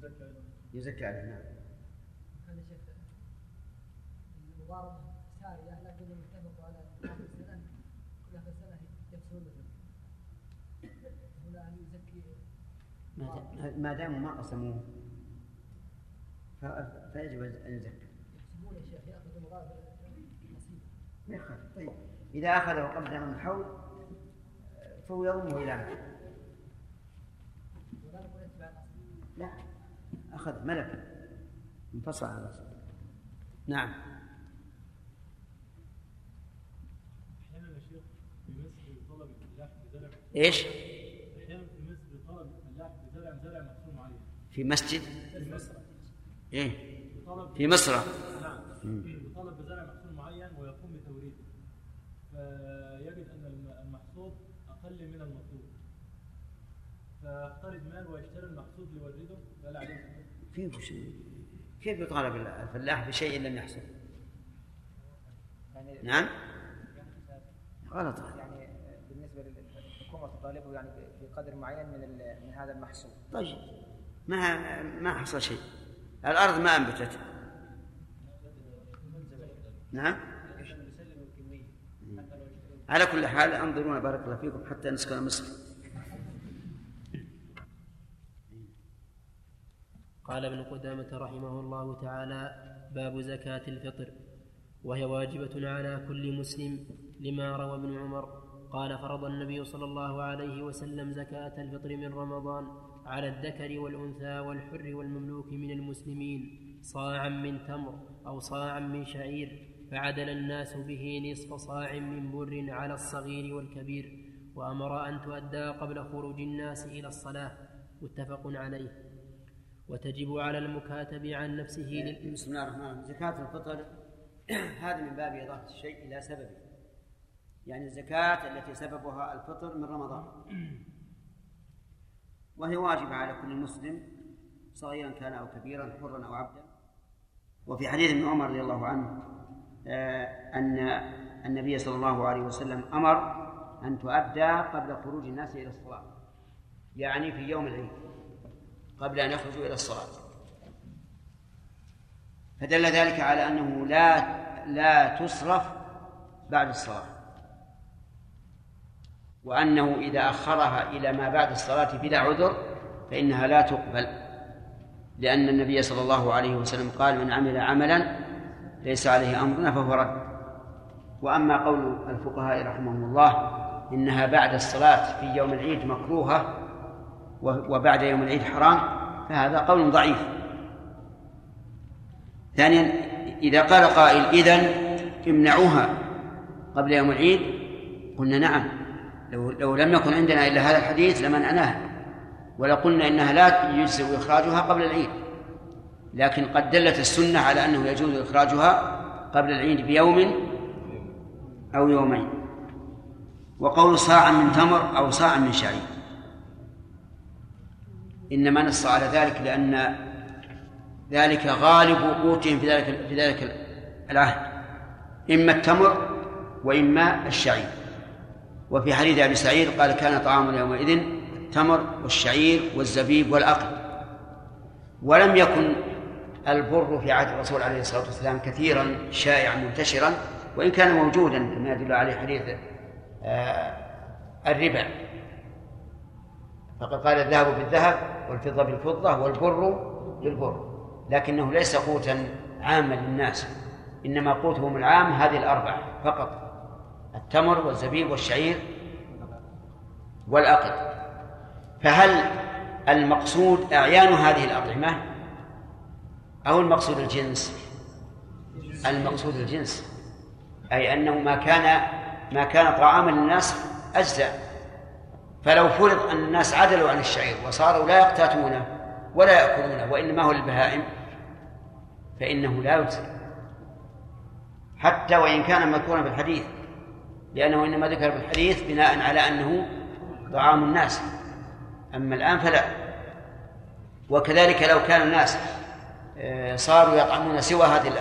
زكى يزكى عليه نعم. هذا شيخ المضاربة سارية لكن اتفقوا على آخر كل آخر يفصلون هنا يزكي. ما دام- ما داموا ما قسموه فيجب أن يزكى. يحسبون يا شيخ يأخذ المضاربة نصيبه. ما يخالف. طيب. إذا أخذه قبل زمن الحول فهو يضمه إلى الاصل لا أخذ ملك. انفصل عن الأصل نعم. إيش؟ أحيانا في مصر طلب الفلاح بزرع زرع في مسجد؟ في مصر. إيه. طلب في مصر. نعم. يطالب بزرع فيجد أن الم- المحصول أقل من المطلوب. فيقترض مال ويشتري المحصول ليورده. فلا عليه شيء كيف يطالب الفلاح بشيء لم يحصل؟ يعني نعم؟ غلط. يعني بالنسبة للحكومه تطالبه يعني بقدر معين من من هذا المحصول. طيب. ما ما حصل شيء. الأرض ما أنبتت. نعم؟ على كل حال أنظرونا بارك الله فيكم حتى نسكن مصر. قال ابن قدامة رحمه الله تعالى باب زكاة الفطر وهي واجبة على كل مسلم لما روى ابن عمر. قال فرض النبي صلى الله عليه وسلم زكاة الفطر من رمضان على الذكر والأنثى والحر والمملوك من المسلمين صاعا من تمر أو صاعا من شعير. فعدل الناس به نصف صاع من بر على الصغير والكبير وأمر أن تؤدى قبل خروج الناس إلى الصلاة متفق عليه. وتجب على المكاتب عن نفسه لل... بسم الله الرحمن الرحيم. زكاة الفطر *clears throat* هذا من باب إضافة الشيء إلى سببه. يعني الزكاة التي سببها الفطر من رمضان. وهي واجبة على كل مسلم صغيرا كان أو كبيرا حرا أو عبدا. وفي حديث ابن عمر رضي الله عنه أن النبي صلى الله عليه وسلم أمر أن تؤدى قبل خروج الناس إلى الصلاة يعني في يوم العيد قبل أن يخرجوا إلى الصلاة. فدل ذلك على أنه لا لا تصرف بعد الصلاة وأنه إذا أخرها إلى ما بعد الصلاة بلا عذر فإنها لا تقبل لأن النبي صلى الله عليه وسلم قال من عمل عملا ليس عليه أمرنا فهو رد. وأما قول الفقهاء رحمهم الله إنها بعد الصلاة في يوم العيد مكروهة وبعد يوم العيد حرام فهذا قول ضعيف. ثانيا إذا قال قائل إذن امنعوها قبل يوم العيد قلنا نعم. لو, لو لم يكن عندنا إلا هذا الحديث لمنعناها ولقلنا إنها لا يجزئ إخراجها قبل العيد. لكن قد دلت السنة على أنه يجوز إخراجها قبل العيد بيوم أو يومين. وقول صاع من تمر أو صاع من شعير. إنما نص على ذلك لأن ذلك غالب قوتهم في ذلك في ذلك العهد. إما التمر وإما الشعير. وفي حديث أبي سعيد قال كان طعام يومئذ التمر والشعير والزبيب والأقل ولم يكن البر في عهد الرسول عليه الصلاة والسلام كثيرا شائعا منتشرا وإن كان موجودا كما يدل عليه حديث آه الربا. فقد قال الذهب بالذهب والفضة بالفضة والبر بالبر. لكنه ليس قوتا عاما للناس إنما قوتهم العام هذه الأربعة فقط التمر والزبيب والشعير والأقل. فهل المقصود أعيان هذه الأطعمة؟ أو المقصود الجنس؟ المقصود الجنس. أي أنه ما كان ما كان طعاما للناس أجزأ فلو فرض أن الناس عدلوا عن الشعير وصاروا لا يقتاتونه ولا يأكلونه وإنما هو للبهائم فإنه لا يجزي. حتى وإن كان مذكورا في الحديث لأنه إنما ذكر في الحديث بناء على أنه طعام الناس. أما الآن فلا. وكذلك لو كان الناس صاروا يطعمون سوى هذه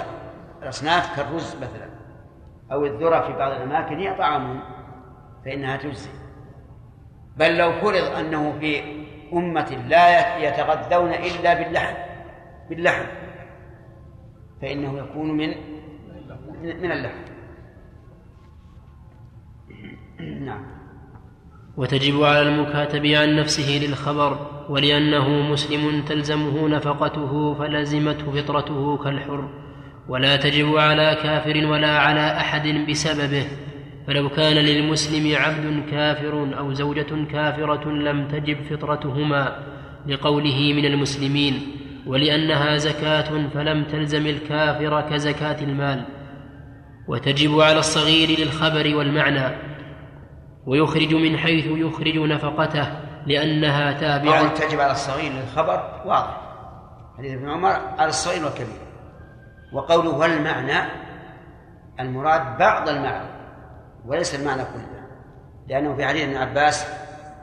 الأصناف كالرز مثلا أو الذرة في بعض الأماكن هي طعامهم فإنها تجزي. بل لو فرض أنه في أمة لا يتغذون إلا باللحم باللحم فإنه يكون من من اللحم. نعم. وتجب على المكاتب عن نفسه للخبر ولأنه مسلم تلزمه نفقته فلزمته فطرته كالحر. ولا تجب على كافر ولا على أحد بسببه. فلو كان للمسلم عبد كافر أو زوجة كافرة لم تجب فطرتهما لقوله من المسلمين ولأنها زكاة فلم تلزم الكافر كزكاة المال. وتجب على الصغير للخبر والمعنى ويخرج من حيث يخرج نفقته. لأنها تابعة. قول تجب على الصغير للخبر واضح. حديث ابن عمر على الصغير والكبير. وقوله والمعنى المراد بعض المعنى وليس المعنى كله. لأنه في حديث ابن عباس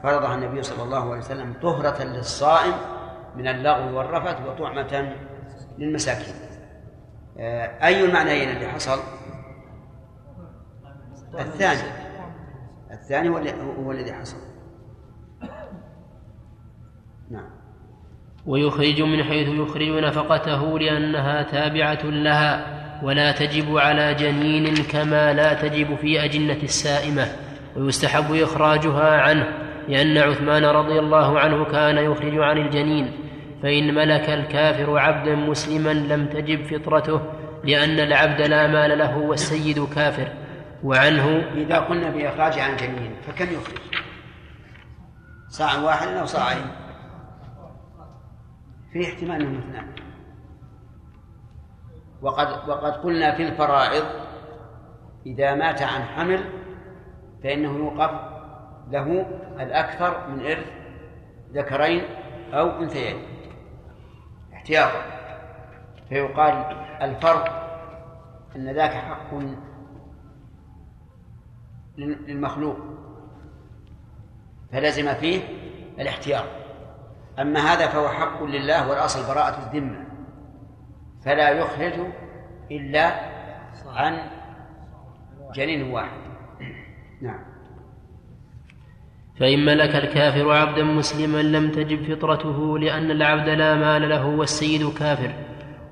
فرضها النبي صلى الله عليه وسلم طهرة للصائم من اللغو والرفث وطعمة للمساكين. آه، أي المعنيين اللي حصل؟ الثاني. الثاني هو الذي حصل. نعم ويخرج من حيث يخرج نفقته لأنها تابعة لها ولا تجب على جنين كما لا تجب في أجنة السائمة ويستحب إخراجها عنه لأن عثمان رضي الله عنه كان يخرج عن الجنين فإن ملك الكافر عبدا مسلما لم تجب فطرته لأن العبد لا مال له والسيد كافر وعنه إذا قلنا بإخراج عن جنين فكم يخرج؟ صاع واحد أو صاعين؟ في احتمال أنهم اثنان وقد وقد قلنا في الفرائض إذا مات عن حمل فإنه يوقف له الأكثر من إرث ذكرين أو أنثيين. احتياطا. فيقال الفرق أن ذاك حق للمخلوق فلزم فيه الاحتياط. أما هذا فهو حق لله والأصل براءة الذمة فلا يخرج إلا عن جنين واحد. نعم. فإن ملك الكافر عبدا مسلما لم تجب فطرته لأن العبد لا مال له والسيد كافر.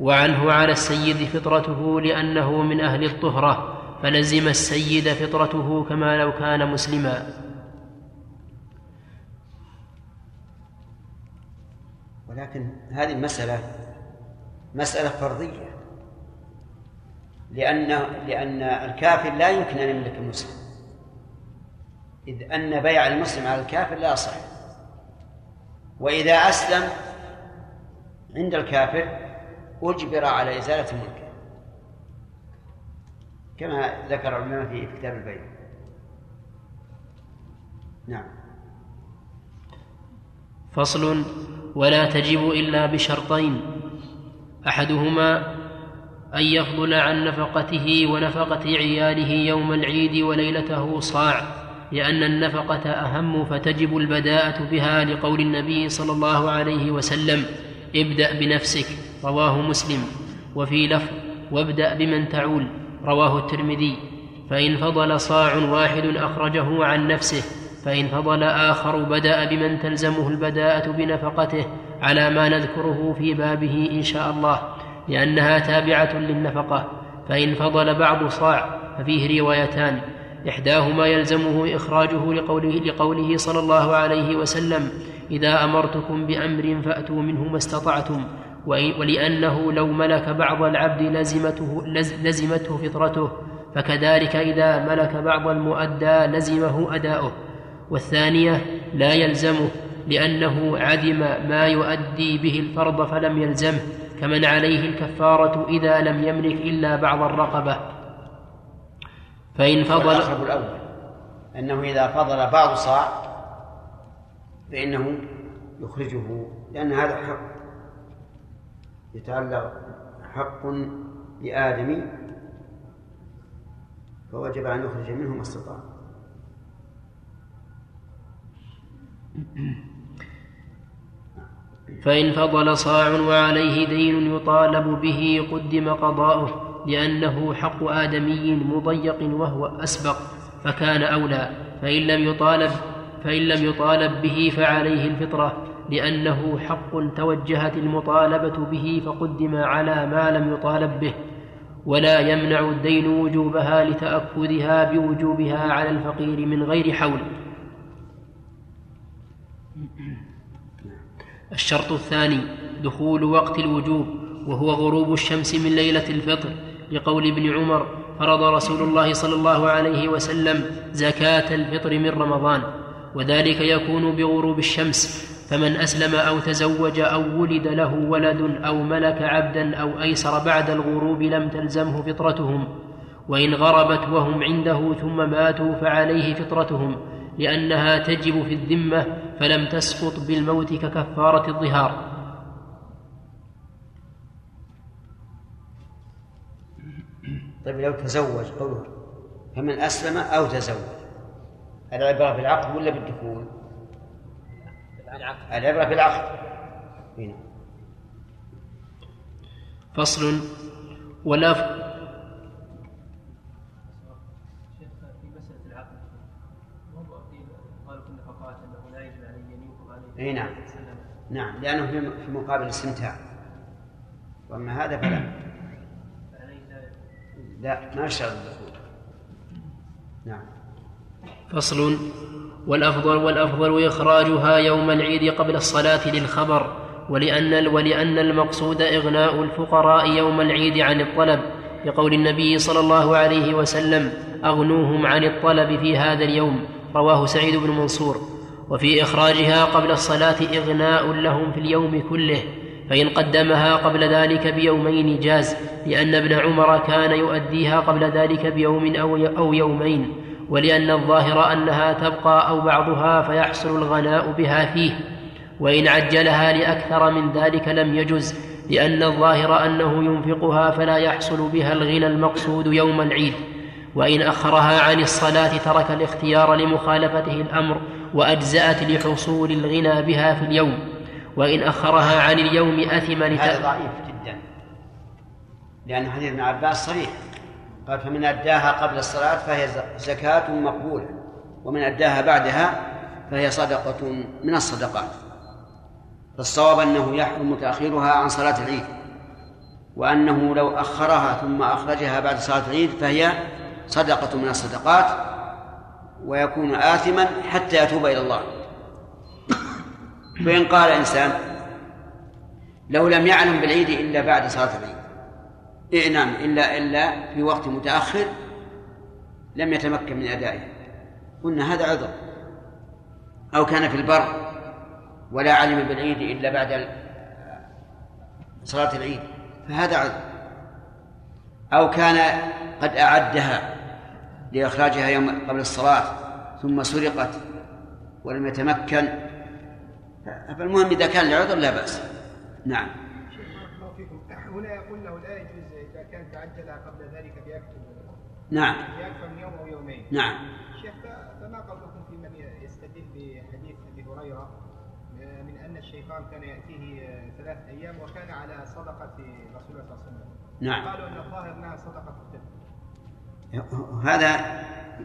وعنه على السيد فطرته لأنه من أهل الطهرة فلزم السيد فطرته كما لو كان مسلما. ولكن هذه المسألة مسألة فرضية. لأن لأن الكافر لا يمكن أن يملك المسلم. إذ أن بيع المسلم على الكافر لا يصح وإذا أسلم عند الكافر أجبر على إزالة ملكه كما ذكر العلماء في كتاب البيع. نعم. فصل ولا تجب إلا بشرطين. أحدهما أن يفضل عن نفقته ونفقة عياله يوم العيد وليلته صاع لأن النفقة أهم فتجب البداءة بها لقول النبي صلى الله عليه وسلم ابدأ بنفسك رواه مسلم. وفي لفظ وابدأ بمن تعول رواه الترمذي. فإن فضل صاع واحد أخرجه عن نفسه. فإن فضل آخر بدأ بمن تلزمه البداءة بنفقته على ما نذكره في بابه إن شاء الله لأنها تابعة للنفقة. فإن فضل بعض صاع ففيه روايتان. إحداهما يلزمه إخراجه لقوله, لقوله صلى الله عليه وسلم إذا أمرتكم بأمر فأتوا منه ما استطعتم. ولأنه لو ملك بعض العبد لزمته, لزمته فطرته فكذلك إذا ملك بعض المؤدى لزمه أداؤه. والثانية لا يلزمه لأنه عدم ما يؤدي به الفرض فلم يلزمه كمن عليه الكفارة إذا لم يملك إلا بعض الرقبة. فإن فضل الأول. أنه إذا فضل بعض صاع فإنه يخرجه لأن هذا حق. يتعلق حق لآدم فوجب أن يخرج منه ما استطاع. فإن فضل صاع وعليه دين يطالب به قدم قضاؤه لأنه حق آدمي مضيق وهو أسبق فكان أولى فإن لم يطالب فإن لم يطالب به فعليه الفطرة لأنه حق توجهت المطالبة به فقدم على ما لم يطالب به ولا يمنع الدين وجوبها لتأكدها بوجوبها على الفقير من غير حول. الشرط الثاني دخول وقت الوجوب وهو غروب الشمس من ليلة الفطر. لقول ابن عمر فرض رسول الله صلى الله عليه وسلم زكاة الفطر من رمضان وذلك يكون بغروب الشمس. فمن أسلم أو تزوج أو ولد له ولد أو ملك عبدا أو أيسر بعد الغروب لم تلزمه فطرتهم وإن غربت وهم عنده ثم ماتوا فعليه فطرتهم. لأنها تجب في الذمة فلم تسقط بالموت ككفارة الظهار. طيب لو تزوج قوله فمن أسلم أو تزوج. العبرة بالعقد ولا بالدخول؟ بالعقد. العبرة بالعقد. هنا. فصل. ولا ف... شيخ في مسألة العقد ما هو قالوا في النفقات أنه لا يجب عليه أي نعم. نعم لأنه في مقابل الاستمتاع. وأما هذا فلا. لا لا ما يشترط الدخول نعم. فصل. والأفضل والأفضل إخراجها يوم العيد قبل الصلاة للخبر ولأن ولأن المقصود إغناء الفقراء يوم العيد عن الطلب. لقول النبي صلى الله عليه وسلم أغنوهم عن الطلب في هذا اليوم. رواه سعيد بن منصور. وفي إخراجها قبل الصلاة إغناء لهم في اليوم كله فإن قدمها قبل ذلك بيومين جاز لأن ابن عمر كان يؤديها قبل ذلك بيوم أو يومين ولأن الظاهر أنها تبقى أو بعضها فيحصل الغناء بها فيه وإن عجلها لأكثر من ذلك لم يجز لأن الظاهر أنه ينفقها فلا يحصل بها الغنى المقصود يوم العيد وإن أخرها عن الصلاة ترك الاختيار لمخالفته الأمر وأجزأت لحصول الغنى بها في اليوم وإن أخرها عن اليوم أثم هذا لت... ضعيف جدا لأن حديث ابن عباس صريح قال فمن أداها قبل الصلاة فهي زكاة مقبولة ومن أداها بعدها فهي صدقة من الصدقات فالصواب أنه يحرم تأخيرها عن صلاة العيد وأنه لو أخرها ثم أخرجها بعد صلاة العيد فهي صدقة من الصدقات ويكون آثما حتى يتوب إلى الله. فإن قال إنسان لو لم يعلم بالعيد إلا بعد صلاة العيد إيه نعم إلا إلا في وقت متأخر لم يتمكن من أدائه. قلنا هذا عذر. أو كان في البر ولا علم بالعيد إلا بعد صلاة العيد فهذا عذر. أو كان قد أعدها لإخراجها يوم قبل الصلاة ثم سرقت ولم يتمكن. فالمهم إذا كان لعذر لا بأس. نعم. هنا يقول له لا يجوز إذا كان تعجل قبل ذلك بأكثر نعم. من يوم أو يومين. نعم. شيخ فما قولكم في من يستدل بحديث أبي هريرة؟ آه، من أن الشيطان كان يأتيه آه، ثلاث أيام وكان على صدقة رسول الله صلى الله عليه وسلم. نعم. قالوا إن الظاهر صدقة الفطر هذا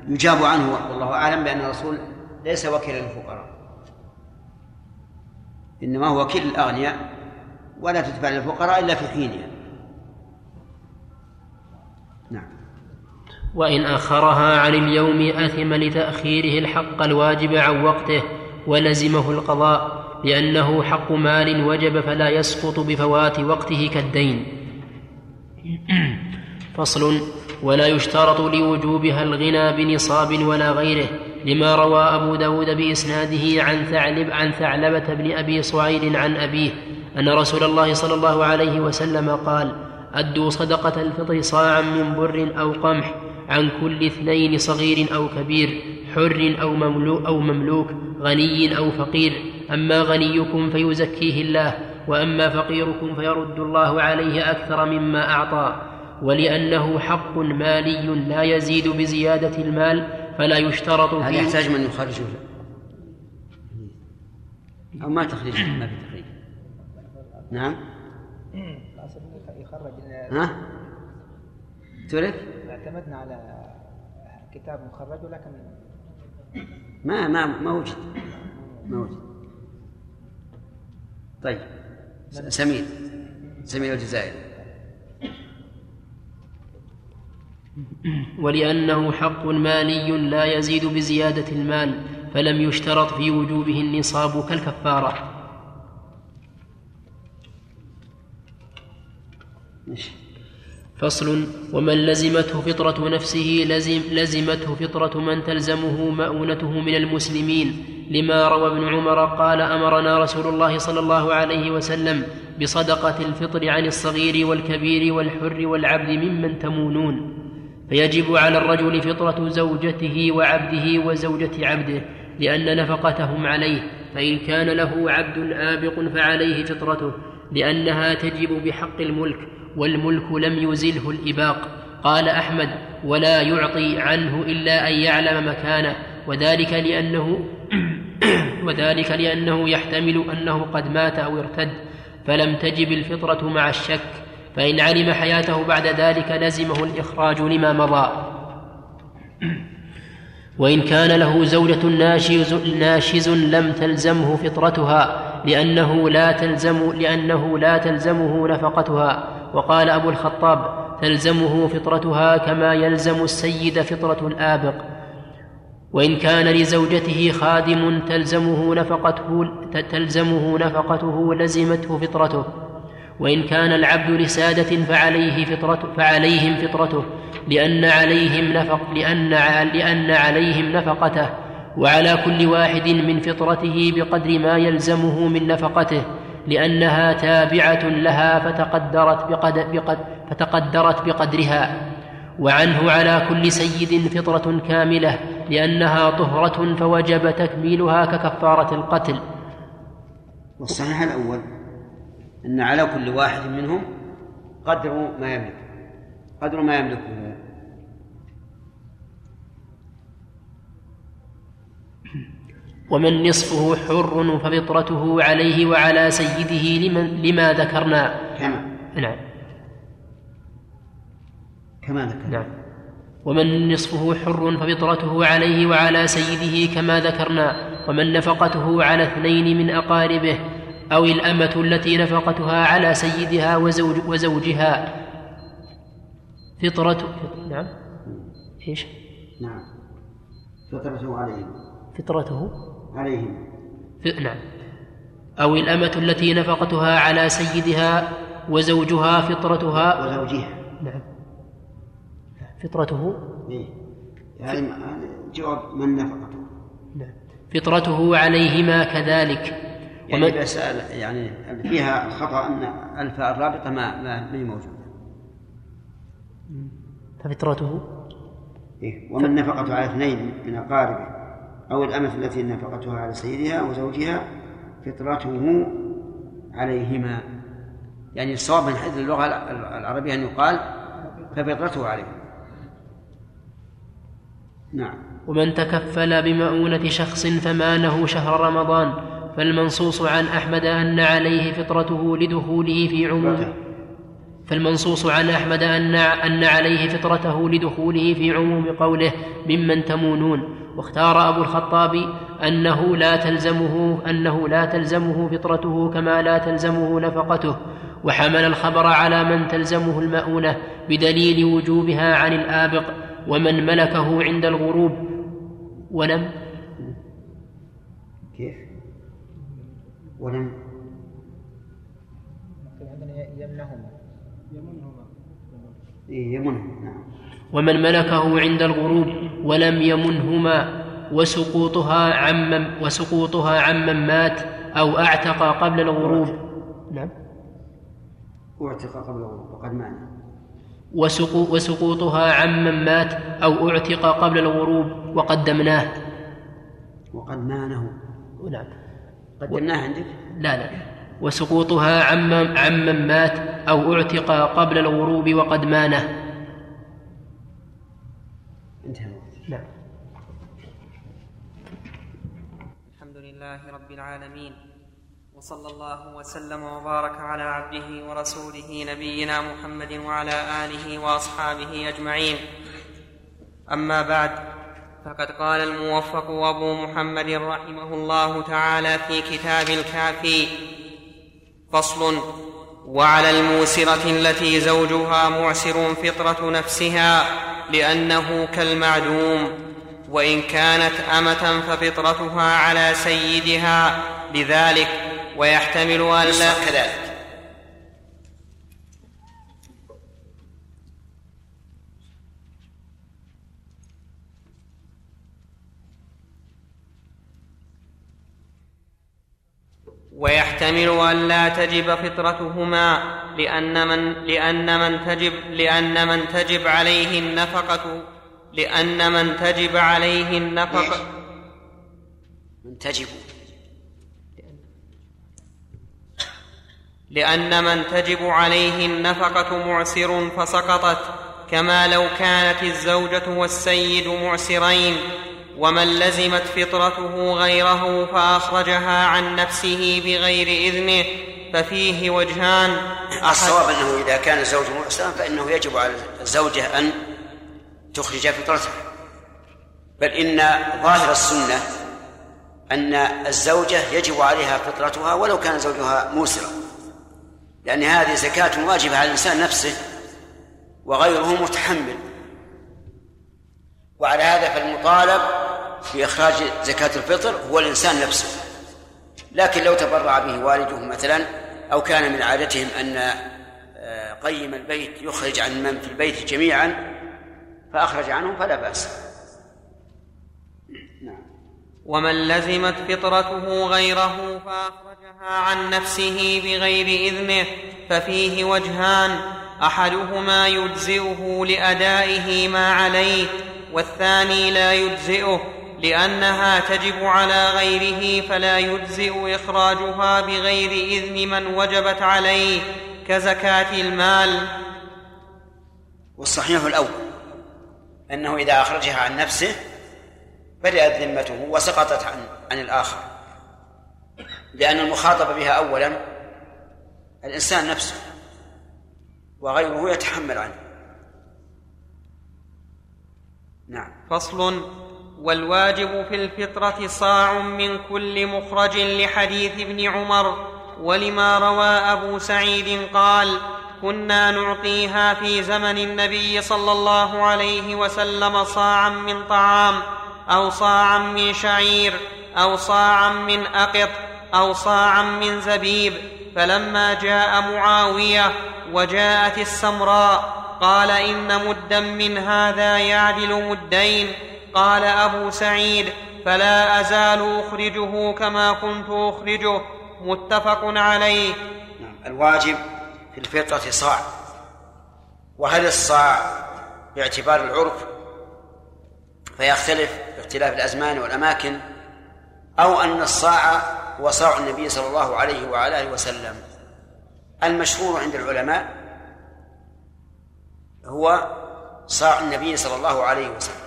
يجاب عنه والله أعلم بأن الرسول ليس وكيلا للفقراء إنما هو وكيل الأغنياء ولا تدفع للفقراء إلا في حينها. نعم. وإن أخرها عن اليوم أثم لتأخيره الحق الواجب عن وقته ولزمه القضاء لأنه حق مال وجب فلا يسقط بفوات وقته كالدين. فصل. ولا يشترط لوجوبها الغنى بنصاب ولا غيره لما روى أبو داود بإسناده عن ثعلب عن ثعلبة بن أبي صعيد عن أبيه أن رسول الله صلى الله عليه وسلم قال أدوا صدقة الفطر صاعا من بر أو قمح عن كل اثنين صغير أو كبير حر أو مملوك, أو مملوك غني أو فقير أما غنيكم فيزكيه الله وأما فقيركم فيرد الله عليه أكثر مما أعطى. ولأنه حق مالي لا يزيد بزيادة المال فلا يشترط هذا فيه يحتاج من يخرجه أو ما تخريج ما في تخريج نعم؟ يخرج ها؟ ترك اعتمدنا على كتاب مخرج ولكن ما ما ما وجد. ما وجد. طيب. سمير. سمير الجزائري. ولأنه حق مالي لا يزيد بزيادة المال فلم يشترط في وجوبه النصاب كالكفارة. فصل ومن لزمته فطرة نفسه لزم لزمته فطرة من تلزمه مؤونته من المسلمين. لما روى ابن عمر قال أمرنا رسول الله صلى الله عليه وسلم بصدقة الفطر عن الصغير والكبير والحر والعبد ممن تمونون. فيجب على الرجل فطرة زوجته وعبده وزوجة عبده لأن نفقتهم عليه فإن كان له عبد آبق فعليه فطرته لأنها تجب بحق الملك والملك لم يزله الإباق. قال أحمد ولا يعطي عنه إلا أن يعلم مكانه وذلك لأنه *clears throat* وذلك لأنه يحتمل أنه قد مات أو ارتد فلم تجب الفطرة مع الشك. فإن علم حياته بعد ذلك لزمه الإخراج لما مضى. وإن كان له زوجة ناشز, ناشز لم تلزمه فطرتها لأنه لا تلزم لأنه لا تلزمه نفقتها. وقال أبو الخطاب تلزمه فطرتها كما يلزم السيد فطرة الآبق. وإن كان لزوجته خادم تلزمه نفقته تلزمه نفقته لزمته فطرته. وإن كان العبد لسادة فعليه فطرته فعليهم فطرته لأن عليهم نفق لأن لأن عليهم نفقته وعلى كل واحد من فطرته بقدر ما يلزمه من نفقته لأنها تابعة لها فتقدرت بقد بقد فتقدرت بقدرها. وعنه على كل سيد فطرة كاملة لأنها طهرة فوجب تكميلها ككفارة القتل. والصحيح الأول أن على كل واحد منهم قدر ما يملك. قدر ما يملكه. ومن نصفه حر ففطرته عليه وعلى سيده لمن لما ذكرنا. كما. نعم. كما ذكرنا. نعم. ومن نصفه حر ففطرته عليه وعلى سيده كما ذكرنا. ومن نفقته على اثنين من أقاربه أو الأمة التي نفقتها على سيدها وزوج وزوجها. فطرة نعم. إيش؟ نعم. فطرته عليهم. فطرته؟ عليهم. نعم. أو الأمة التي نفقتها على سيدها وزوجها فطرتها؟ وزوجها. نعم. فطرته؟ إيه؟ يعني جواب من نفقته. نعم. فطرته عليهما كذلك. يعني بس يعني فيها خطأ أن الفاء الرابطة ما ما هي موجودة. ففطرته؟ إيه؟ ومن نفقته على اثنين من أقاربه أو الأمة التي نفقتها على سيدها وزوجها فطرته عليهما. يعني الصواب من حيث اللغة العربية أن يقال ففطرته عليه نعم. ومن تكفل بمؤونة شخص فمانه شهر رمضان فالمنصوص عن أحمد أن عليه فطرته لدخوله في عموم فالمنصوص عن أحمد أن أن عليه فطرته لدخوله في عموم قوله ممن تمونون. واختار أبو الخطاب أنه لا تلزمه أنه لا تلزمه فطرته كما لا تلزمه نفقته. وحمل الخبر على من تلزمه المؤونة بدليل وجوبها عن الآبق ومن ملكه عند الغروب. ولم كيف؟ ولم يمنهما. إيه يمنهم نعم. ومن ملكه عند الغروب ولم يمنهما وسقوطها عمن وسقوطها عمن مات أو أعتق قبل الغروب نعم. واعتق قبل الغروب وقد معنى وسقو وسقوطها عمن مات أو أعتق قبل الغروب وقدمناه. وقد مانه. نعم. قدمناه عندك؟ لا لا. وسقوطها عمن عمن مات أو اعتق قبل الغروب وقد مانه. انتهى نعم الحمد لله رب العالمين وصلى الله وسلم وبارك على عبده ورسوله نبينا محمد وعلى آله وأصحابه أجمعين. أما بعد فقد قال الموفق أبو محمد رحمه الله تعالى في كتاب الكافي فصل وعلى الموسرة التي زوجها معسر فطرة نفسها لأنه كالمعدوم وإن كانت أمة ففطرتها على سيدها لذلك ويحتمل أن لا كذلك. ويحتمل أن لا تجب فطرتهما لأن من لأن من تجب لأن من تجب عليه النفقة لأن من تجب عليه النفقة. من تجب. لأن من تجب عليه النفقة معسر فسقطت كما لو كانت الزوجة والسيد معسرين. ومن لزمت فطرته غيره فأخرجها عن نفسه بغير إذنه ففيه وجهان. الصواب أنه إذا كان الزوج معسرا فإنه يجب على الزوجة أن تخرج فطرته. بل إن ظاهر السنة أن الزوجة يجب عليها فطرتها ولو كان زوجها موسرا. لأن هذه زكاة واجبة على الإنسان نفسه وغيره متحمل. وعلى هذا فالمطالب في إخراج زكاة الفطر هو الإنسان نفسه. لكن لو تبرع به والده مثلا أو كان من عادتهم أن آه، قيم البيت يخرج عن من في البيت جميعا فأخرج عنهم فلا بأس. نعم. ومن لزمت فطرته غيره فأخرجها عن نفسه بغير إذنه ففيه وجهان. أحدهما يجزئه لأدائه ما عليه والثاني لا يجزئه. لأنها تجب على غيره فلا يجزئ إخراجها بغير إذن من وجبت عليه كزكاة المال. والصحيح الأول أنه إذا أخرجها عن نفسه بدأت ذمته وسقطت عن عن الآخر. لأن المخاطب بها اولا الإنسان نفسه وغيره يتحمل عنه. نعم. فصل والواجب في الفطرة صاع من كل مخرج لحديث ابن عمر. ولما روى أبو سعيد قال كنا نعطيها في زمن النبي صلى الله عليه وسلم صاعا من طعام أو صاعا من شعير أو صاعا من أقط أو صاعا من زبيب. فلما جاء معاوية وجاءت السمراء قال إن مدا من هذا يعدل مدين قال أبو سعيد فلا أزال أخرجه كما كنت أخرجه. متفق عليه. نعم الواجب في الفطرة صاع. وهل الصاع باعتبار العرف؟ فيختلف باختلاف الأزمان والأماكن. أو أن الصاع هو صاع النبي صلى الله عليه وعلى آله وسلم. المشهور عند العلماء هو صاع النبي صلى الله عليه وسلم.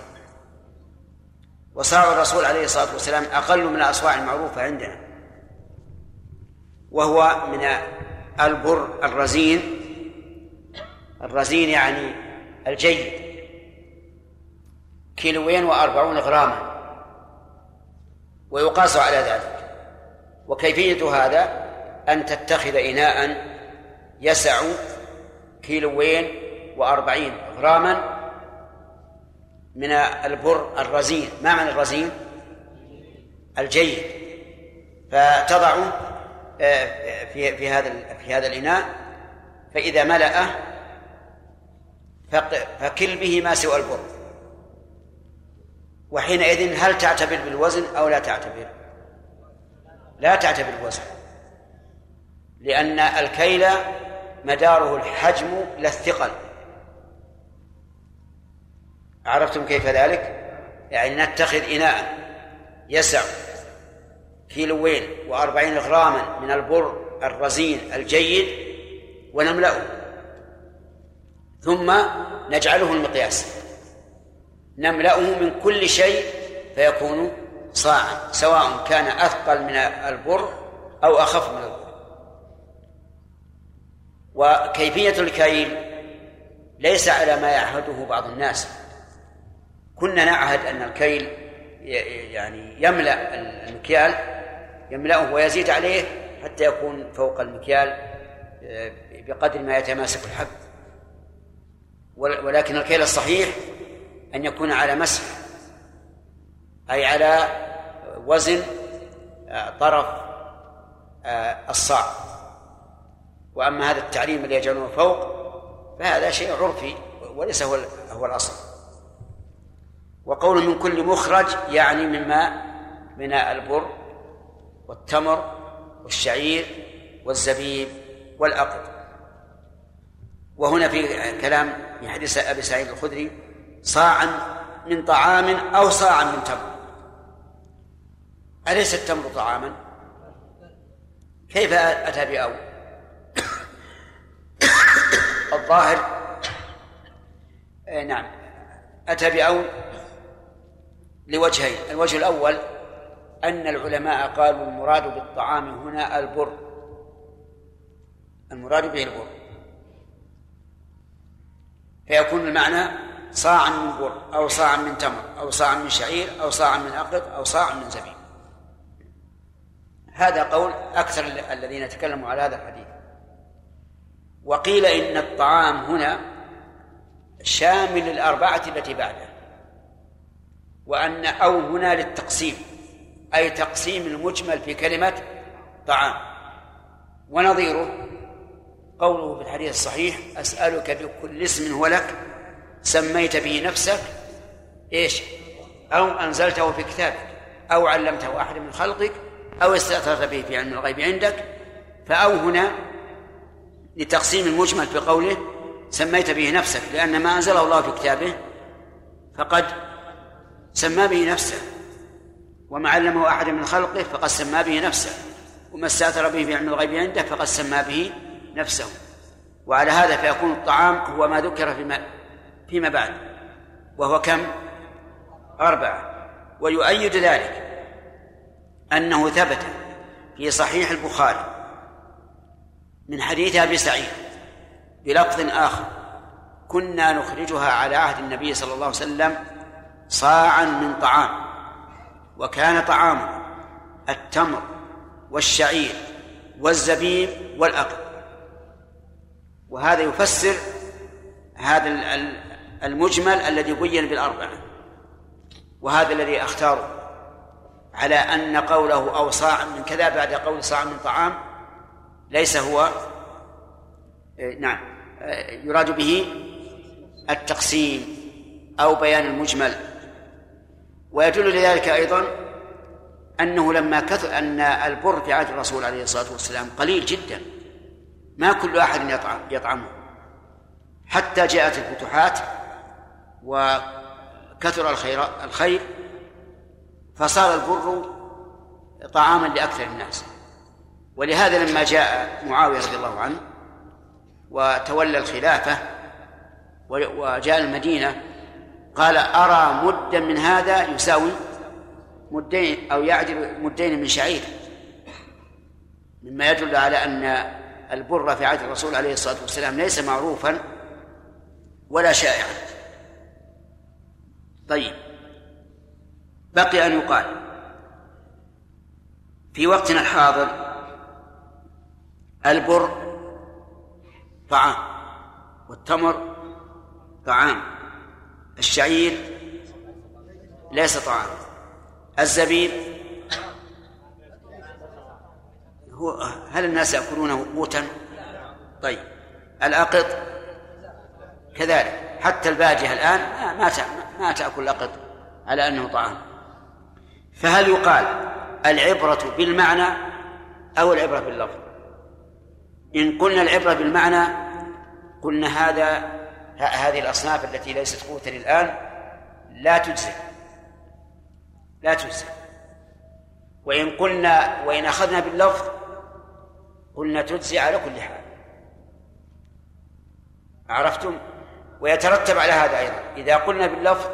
وصاع الرسول عليه الصلاة والسلام أقل من الأصواع المعروفة عندنا. وهو من البر الرزين. الرزين يعني الجيد. كيلوين وأربعون غراما. ويقاس على ذلك. وكيفية هذا؟ أن تتخذ إناء يسع كيلوين وأربعين غراما من البر الرزين. ما معنى الرزين؟ الجيد. فتضع آه، في في هذا في هذا الإناء. فإذا ملأه فكل به ما سوى البر. وحينئذ هل تعتبر بالوزن أو لا تعتبر؟ لا تعتبر بالوزن لأن الكيل مداره الحجم لا الثقل. عرفتم كيف ذلك؟ يعني نتخذ إناء يسع كيلوين وأربعين غراما من البر الرزين الجيد ونملأه. ثم نجعله المقياس. نملأه من كل شيء فيكون صاعا سواء كان أثقل من البر أو أخف من البر. وكيفية الكيل ليس على ما يعهده بعض الناس. كنا نعهد أن الكيل يعني يملأ المكيال يملأه ويزيد عليه حتى يكون فوق المكيال آه، بقدر ما يتماسك الحب. ولكن الكيل الصحيح أن يكون على مسح أي على وزن آه، طرف آه، الصاع. وأما هذا التعليم اللي يجعلونه فوق فهذا شيء عرفي وليس هو هو الأصل. وقول من كل مخرج يعني مما من البر والتمر والشعير والزبيب والأقط وهنا في كلام في حديث أبي سعيد الخدري صاعا من طعام أو صاعا من تمر أليس التمر طعاما؟ كيف أتى بأو؟ *coughs* الظاهر آه، نعم أتى بأو لوجهين. الوجه الأول أن العلماء قالوا المراد بالطعام هنا البر. المراد به البر. فيكون المعنى صاعا من بر أو صاعا من تمر أو صاعا من شعير أو صاعا من أقط أو صاعا من زبيب. هذا قول أكثر الذين تكلموا على هذا الحديث. وقيل إن الطعام هنا شامل الأربعة التي بعده. وأن أو هنا للتقسيم أي تقسيم المجمل في كلمة طعام ونظيره قوله في الحديث الصحيح أسألك بكل اسم هو لك سميت به نفسك إيش؟ أو أنزلته في كتابك أو علمته أحد من خلقك أو استأثرت به في علم الغيب عندك فأو هنا لتقسيم المجمل في قوله سميت به نفسك لأن ما أنزله الله في كتابه فقد سمى به نفسه. وما علمه أحد من خلقه فقد سمى به نفسه. وما استأثر به في علم الغيب عنده فقد سمى به نفسه. وعلى هذا فيكون الطعام هو ما ذكر فيما فيما بعد. وهو كم؟ أربعة. ويؤيد ذلك أنه ثبت في صحيح البخاري من حديث أبي سعيد بلفظ آخر كنا نخرجها على عهد النبي صلى الله عليه وسلم صاعا من طعام وكان طعامه التمر والشعير والزبيب والأقل. وهذا يفسر هذا المجمل الذي بين بالأربعة وهذا الذي أختاره على أن قوله أو صاع من كذا بعد قول صاع من طعام ليس هو إيه، نعم إيه، يراد به التقسيم أو بيان المجمل. ويدل لذلك أيضا أنه لما كثر أن البر في عهد الرسول عليه الصلاة والسلام قليل جدا. ما كل أحد يطعم يطعمه. حتى جاءت الفتوحات وكثر الخير الخير فصار البر طعاما لأكثر الناس. ولهذا لما جاء معاوية رضي الله عنه وتولى الخلافة وجاء المدينة قال أرى مدا من هذا يساوي مدين أو يعدل مدين من شعير. مما يدل على أن البر في عهد الرسول عليه الصلاة والسلام ليس معروفا ولا شائعا. طيب بقي أن يقال في وقتنا الحاضر البر طعام والتمر طعام. الشعير ليس طعام الزبيب هو هل الناس يأكلونه قوتا؟ طيب الأقط كذلك حتى الباجية الآن ما ما تأكل الأقط على أنه طعام فهل يقال العبرة بالمعنى أو العبرة باللفظ؟ إن قلنا العبرة بالمعنى قلنا هذا هذه الأصناف التي ليست قوتا الآن لا تجزي لا تجزي وإن قلنا وإن أخذنا باللفظ قلنا تجزي على كل حال. عرفتم؟ ويترتب على هذا أيضا. إذا قلنا باللفظ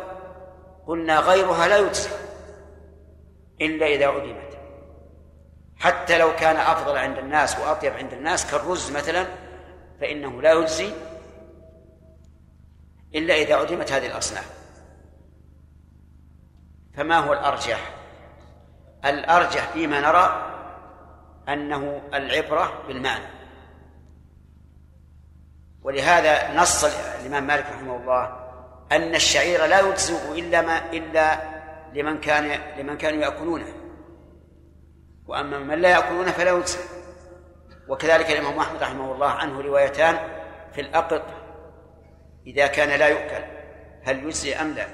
قلنا غيرها لا يجزي إلا إذا عدمت حتى لو كان أفضل عند الناس وأطيب عند الناس كالرز مثلا فإنه لا يجزي إلا إذا عدمت هذه الأصناف. فما هو الأرجح؟ الأرجح فيما نرى أنه العبرة بالمعنى. ولهذا نص الإمام مالك رحمه الله أن الشعير لا يجزئ إلا ما إلا لمن كان لمن كانوا يأكلونه. وأما من لا يأكلونه فلا يجزئ. وكذلك الإمام أحمد رحمه الله عنه روايتان في الأقط إذا كان لا يؤكل هل يجزي أم لا؟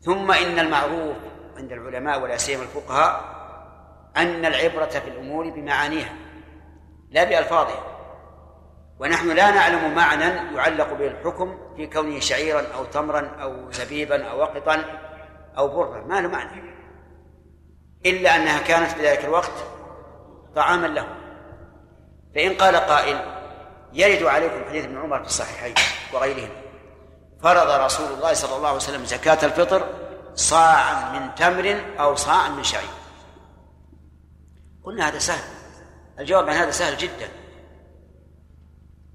ثم إن المعروف عند العلماء ولا سيما الفقهاء أن العبرة في الأمور بمعانيها لا بألفاظها. ونحن لا نعلم معنى يعلق به الحكم في كونه شعيرا أو تمرا أو زبيبا أو وقطا أو برا ما له معنى. إلا أنها كانت في ذلك الوقت طعاما له. فإن قال قائل يرد عليكم حديث ابن عمر في الصحيحين وغيرهما فرض رسول الله صلى الله عليه وسلم زكاة الفطر صاعا من تمر أو صاعا من شعير. قلنا هذا سهل. الجواب عن هذا سهل جدا.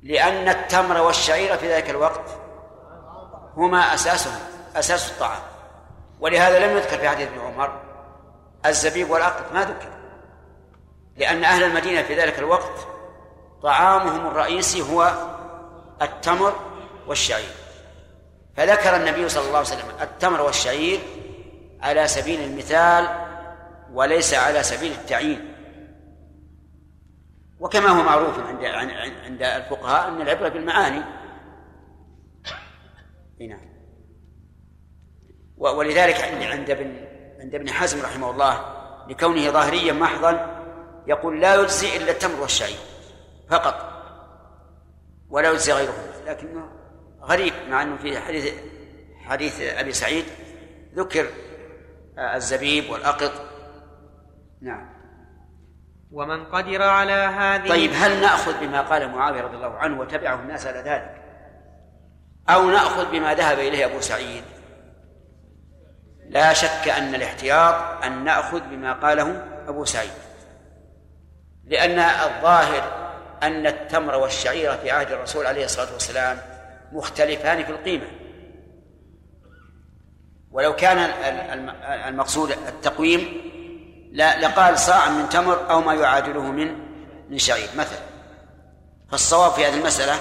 لأن التمر والشعير في ذلك الوقت هما أساسهم أساس الطعام. ولهذا لم يذكر في حديث ابن عمر الزبيب والأقط ما ذكر. لأن أهل المدينة في ذلك الوقت طعامهم الرئيسي هو التمر والشعير. فذكر النبي صلى الله عليه وسلم التمر والشعير على سبيل المثال وليس على سبيل التعيين. وكما هو معروف عند عند الفقهاء أن العبرة بالمعاني. نعم. ولذلك عند ابن عند ابن حزم رحمه الله لكونه ظاهريا محضا يقول لا يجزي إلا التمر والشعير. فقط. ولا يجزي غيره. لكنه غريب مع إنه في حديث حديث أبي سعيد ذكر الزبيب والأقط. نعم. ومن قدر على هذه طيب هل نأخذ بما قال معاوية رضي الله عنه وتبعه الناس على ذلك؟ أو نأخذ بما ذهب إليه أبو سعيد؟ لا شك أن الاحتياط أن نأخذ بما قاله أبو سعيد. لأن الظاهر أن التمر والشعير في عهد الرسول عليه الصلاة والسلام مختلفان في القيمة. ولو كان المقصود التقويم لقال صاع من تمر أو ما يعادله من من شعير مثلا. فالصواب في هذه المسألة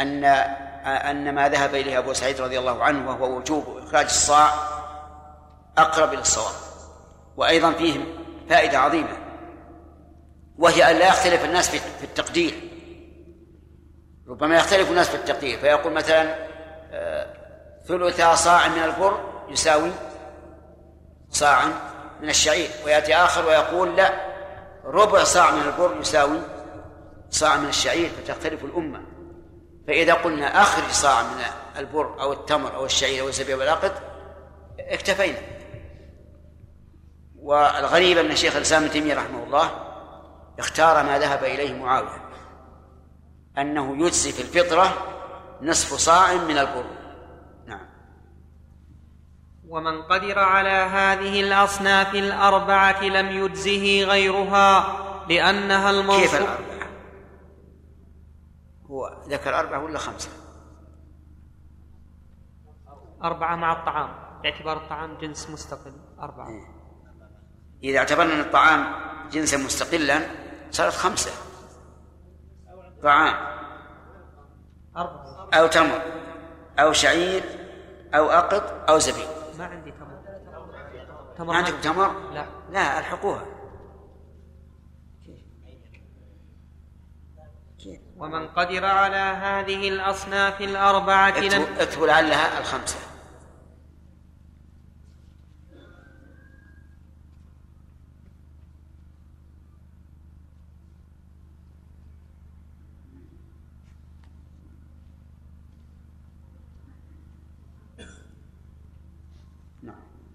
أن أن ما ذهب إليه أبو سعيد رضي الله عنه وهو وجوب إخراج الصاع أقرب إلى الصواب. وأيضا فيه فائدة عظيمة. وهي أن لا يختلف الناس في التقدير. ربما يختلف الناس في التقدير. فيقول مثلا آه، ثلث صاع من البر يساوي صاعا من الشعير. ويأتي آخر ويقول لا ربع صاع من البر يساوي صاع من الشعير فتختلف الأمة. فإذا قلنا أخرج صاع من البر أو التمر أو الشعير أو الزبيب والعقد اكتفينا. والغريب أن الشيخ الإسلام ابن تيمية رحمه الله اختار ما ذهب إليه معاوية أنه يجزي في الفطرة نصف صاع من البر ومن قدر على هذه الأصناف الأربعة لم يجزه غيرها لأنها الموصول كيف الأربعة؟ هو ذكر أربعة ولا خمسة؟ أربعة مع الطعام باعتبار الطعام جنس مستقل أربعة إيه. إذا اعتبرنا الطعام جنسا مستقلا صارت خمسة. طعام. أو تمر. أو شعير. أو أقط. أو زبيب. ما عندي تمر. تمر ما عندك تمر؟ لا. لا ألحقوها. ومن قدر على هذه الأصناف الأربعة اكتبوا لعلها الخمسة.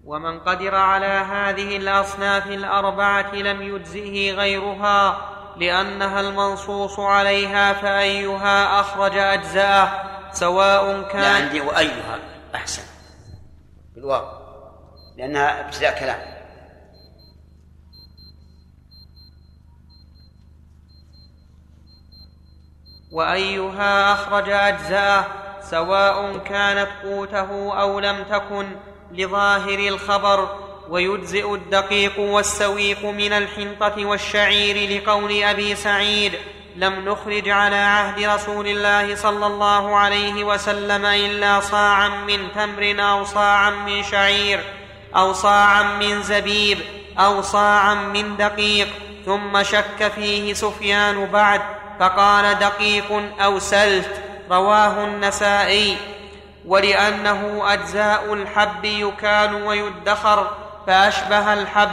ومن قدر على هذه الأصناف الأربعة لم يجزئه غيرها لأنها المنصوص عليها فأيها أخرج اجزاه سواء كان لا عندي وأيها أحسن. بالواو. لأنها ابتداء كلام. وأيها أخرج اجزاه سواء كانت قوته أو لم تكن لظاهر الخبر ويجزئ الدقيق والسويق من الحنطة والشعير لقول أبي سعيد لم نخرج على عهد رسول الله صلى الله عليه وسلم إلا صاعا من تمر أو صاعا من شعير أو صاعا من زبيب أو صاعا من دقيق ثم شك فيه سفيان بعد فقال دقيق أو سلت رواه النسائي. ولأنه أجزاء الحب يكال ويدخر فأشبه الحب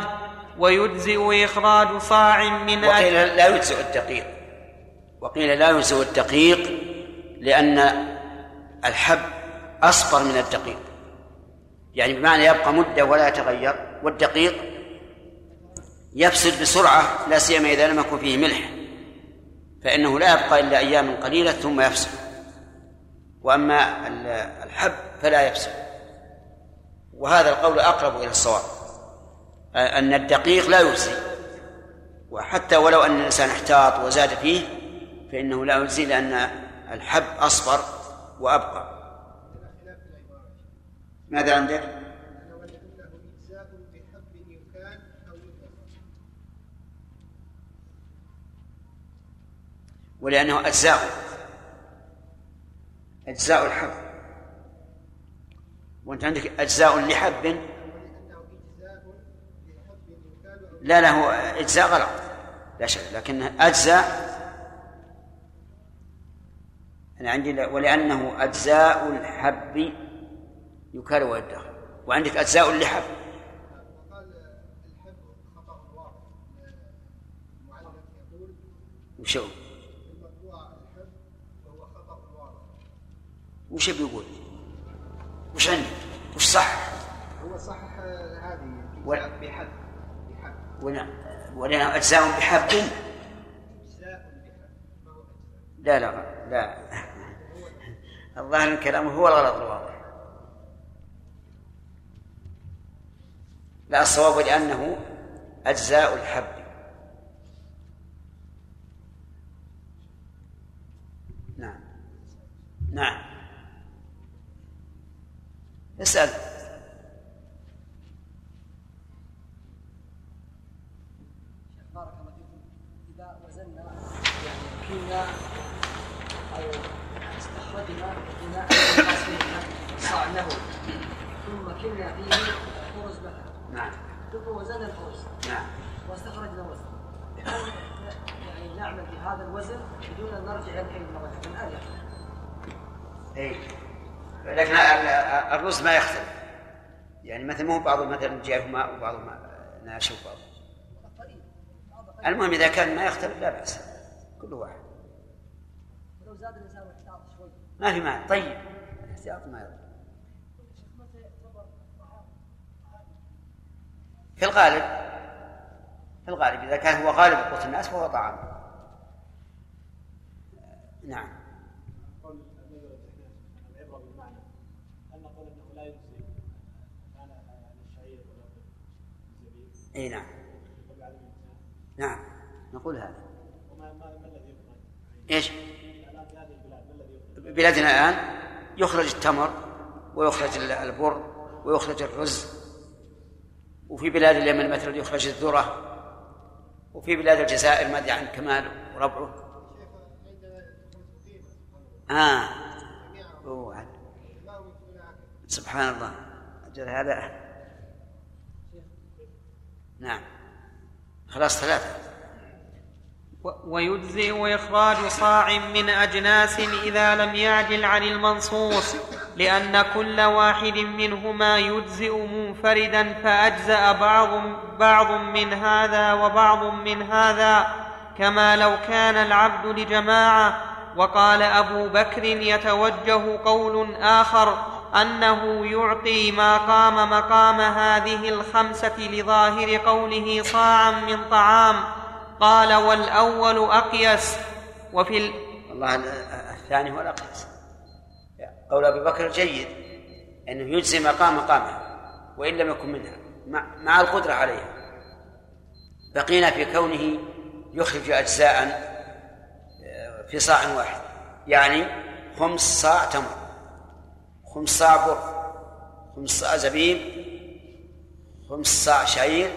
ويجزئ إخراج صاع من وقيل لا يجزئ الدقيق. وقيل لا يجزئ الدقيق لأن الحب أصفر من الدقيق. يعني بمعنى يبقى مدة ولا يتغير والدقيق يفسد بسرعة لا سيما إذا لم يكن فيه ملح فإنه لا يبقى إلا أيام قليلة ثم يفسد. وأما الحب فلا يفسد. وهذا القول أقرب إلى الصواب. أن الدقيق لا يجزي. وحتى ولو أن الإنسان احتاط وزاد فيه فإنه لا يجزي لأن الحب أصفر وأبقى. ماذا عندك؟ ولأنه أجزاء. أجزاء الحب. وأنت عندك أجزاء لحب. لا لا هو إجزاء غلط. لا شك لكن أجزاء أنا عندي ولأنه أجزاء الحب يكال ويدخر وعندك أجزاء اللحف وشو وش بيقول؟ وش عندك؟ وش صح؟ هو صحح هذه بحد بحد. ولنا أجزاء بحب لا لا لا. الظاهر الكلام هو الغلط الواضح. لا الصواب لأنه أجزاء الحب نعم. نعم. اسأل. بارك الله فيكم. إذا وزنا يعني كنا أو استخرجنا صعنه. ثم كنا فيه خرز مثلا نعم. ثم وزن الخبز نعم. واستخرجنا وزن يعني نعمل بهذا الوزن بدون أن نرجع إلى مرة. الان اي لكن الرز ما يختلف. يعني مثلا مو بعض مثلا جاء ماء وبعض ناشف وبعض. المهم إذا كان ما يختلف لا بأس. كل واحد. ولو زاد شوي. ما في مانع. طيب. الاحتياط ما يضر. في الغالب في الغالب إذا كان هو غالب قوت الناس فهو طعام. نعم قول العبرة بالمعنى هل نقول أنه لا يجزي كان الشعير ولا الزبيب إي نعم نعم نقول هذا؟ إيش؟ بلادنا الآن يخرج التمر ويخرج البر ويخرج الرز وفي بلاد اليمن مثلا يخرج الذرة وفي بلاد الجزائر ما أدري عن كمال وربعه آه أوه. سبحان الله أجل هذا نعم. خلاص ثلاثة. ويجزئ إخراج صاع من أجناس إذا لم يعجل عن المنصوص لأن كل واحد منهما يجزئ منفردا فأجزأ بعض بعض من هذا وبعض من هذا كما لو كان العبد لجماعة وقال أبو بكر يتوجه قول آخر أنه يعطي ما قام مقام هذه الخمسة لظاهر قوله صاعا من طعام. قال والأول أقيس. وفي ال... والله الثاني هو الأقيس قول أبي بكر جيد. أنه يجزي مقام مقامها وإن لم يكن منها. مع, القدرة عليها. بقينا في كونه يخرج أجزاء آه، في صاع واحد. يعني خمس صاع تمر. خمس صاع بر خمس صاع زبيب خمس صاع شعير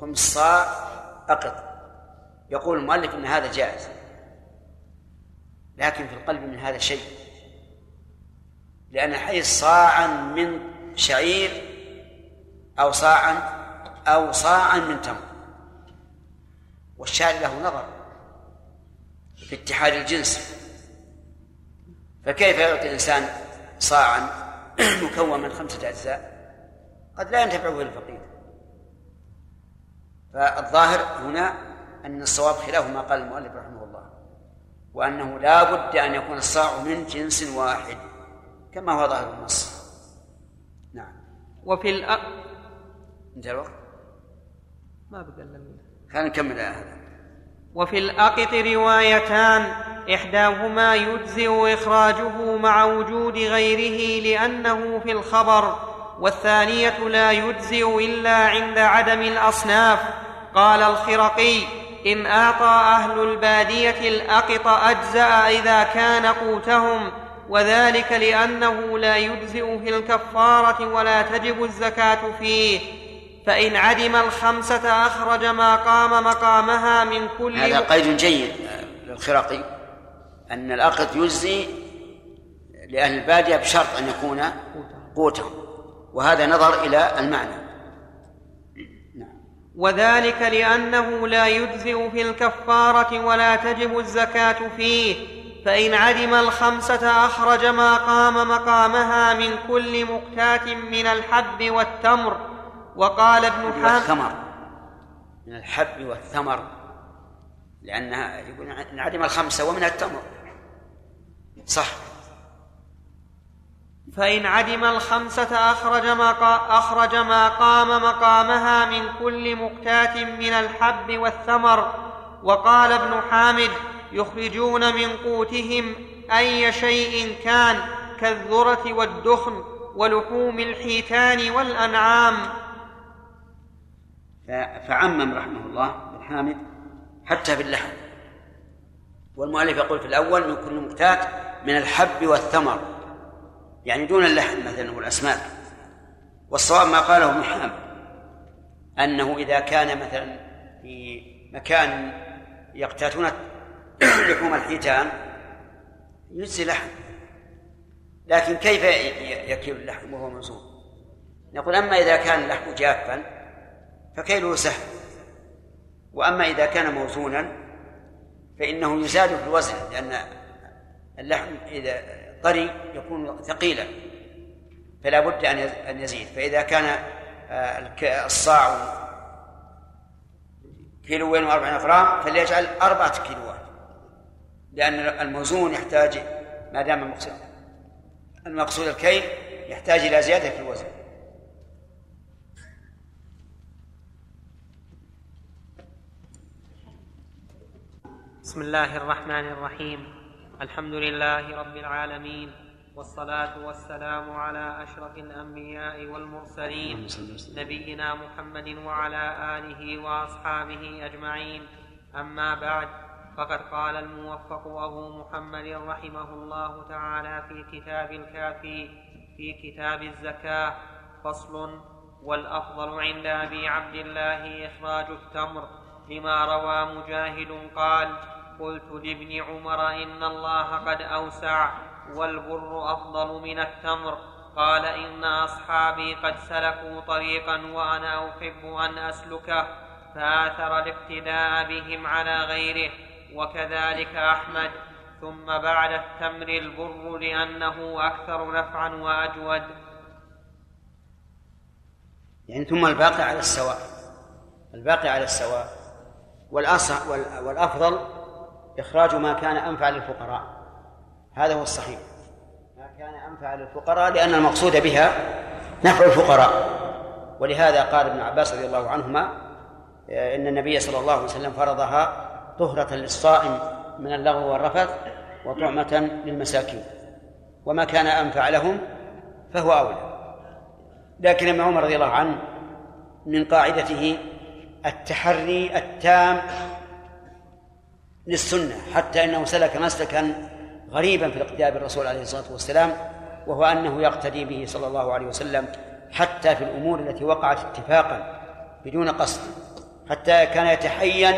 خمس صاع أقط. يقول المؤلف أن هذا جائز لكن في القلب من هذا شيء. لأن حيث صاعا من شعير أو صاعا أو صاعا من تمر. والشاعر له نظر في اتحاد الجنس. فكيف يعطي الإنسان صاعا *clears throat* مكون من خمسة أجزاء قد لا ينتفع به الفقير. فالظاهر هنا أن الصواب خلاف ما قال المؤلف رحمه الله وأنه لا بد أن يكون الصاع من جنس واحد كما هو ظاهر النص. نعم. وفي الأ... انتهى الوقت؟ ما بقى خلينا نكمل هذا وفي الأقط روايتان إحداهما يجزئ إخراجه مع وجود غيره لأنه في الخبر والثانية لا يجزئ إلا عند عدم الأصناف. قال الخرقي إن أعطى أهل البادية الأقط أجزأ إذا كان قوتهم وذلك لأنه لا يجزئ في الكفارة ولا تجب الزكاة فيه. فإن عدم الخمسة أخرج ما قام مقامها من كل هذا قيد جيد للخرقي. أن الأقط يجزي لأهل البادية بشرط أن يكون قوتهم. وهذا نظر إلى المعنى. وذلك لأنه لا يجزئ في الكفارة ولا تجب الزكاة فيه فإن عدم الخمسة أخرج ما قام مقامها من كل مقتات من الحب والتمر. وقال ابن حام والثمر من الحب والثمر لأنها يقول انعدم الخمسة ومن التمر. صح. فإن عدم الخمسة أخرج ما, أخرج ما قام مقامها من كل مقتات من الحب والثمر. وقال ابن حامد يخرجون من قوتهم أي شيء كان كالذرة والدخن ولحوم الحيتان والأنعام. فعمم رحمه الله ابن حامد حتى في اللحم والمؤلف يقول في الأول من كل مقتات من الحب والثمر يعني دون اللحم مثلا والأسماك. والصواب ما قاله ابن حامد أنه إذا كان مثلا في مكان يقتاتون لحوم الحيتان يجزي لحم. لكن كيف يكيل اللحم وهو موزون نقول أما إذا كان اللحم جافا فكيله سهل. وأما إذا كان موزونا فإنه يزاد في الوزن لأن اللحم إذا طري يكون ثقيلا فلا بد أن يزيد. فإذا كان آه، الصاع كيلوين وأربعين غرام فليجعل أربعة كيلوات لأن الموزون يحتاج ما دام المقصود المقصود الكيل يحتاج إلى زيادة في الوزن. بسم الله الرحمن الرحيم. الحمد لله رب العالمين والصلاة والسلام على أشرف الأنبياء والمرسلين نبينا محمد وعلى آله وأصحابه أجمعين. أما بعد فقد قال الموفق أبو محمد رحمه الله تعالى في كتاب الكافي في كتاب الزكاة فصل والأفضل عند أبي عبد الله إخراج التمر. لما روى مجاهد قال قلت لابن عمر إن الله قد أوسع والبر أفضل من التمر. قال إن أصحابي قد سلكوا طريقا وأنا أحب أن أسلكه فآثر الاقتداء بهم على غيره وكذلك أحمد. ثم بعد التمر البر لأنه أكثر نفعا وأجود. يعني ثم الباقي على السواء الباقي على السواء. والأصح والأفضل إخراج ما كان أنفع للفقراء. هذا هو الصحيح. ما كان أنفع للفقراء لأن المقصود بها نفع الفقراء. ولهذا قال ابن عباس رضي الله عنهما إن النبي صلى الله عليه وسلم فرضها طهرة للصائم من اللغو والرفث وطعمة للمساكين. وما كان أنفع لهم فهو أولى. لكن ابن عمر رضي الله عنه من قاعدته التحري التام للسنة حتى أنه سلك مسلكا غريبا في الاقتداء بالرسول عليه الصلاة والسلام وهو أنه يقتدي به صلى الله عليه وسلم حتى في الأمور التي وقعت اتفاقا بدون قصد حتى كان يتحين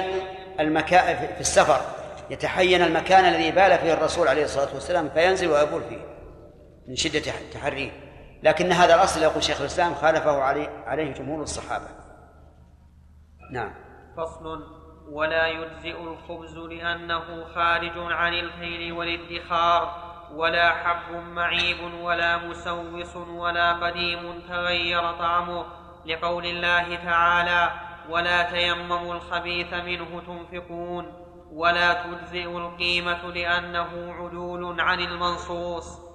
المكان في السفر يتحين المكان الذي بال فيه الرسول عليه الصلاة والسلام فينزل ويبول فيه من شدة تحريه لكن هذا الأصل يقول شيخ الإسلام خالفه عليه عليه جمهور الصحابة. نعم. فصل ولا يجزئ الخبز لأنه خارج عن الكيل والادخار ولا حب معيب ولا مسوس ولا قديم تغير طعمه. لقول الله تعالى ولا تيمموا الخبيث منه تنفقون ولا تجزئ القيمة لأنه عدول عن المنصوص.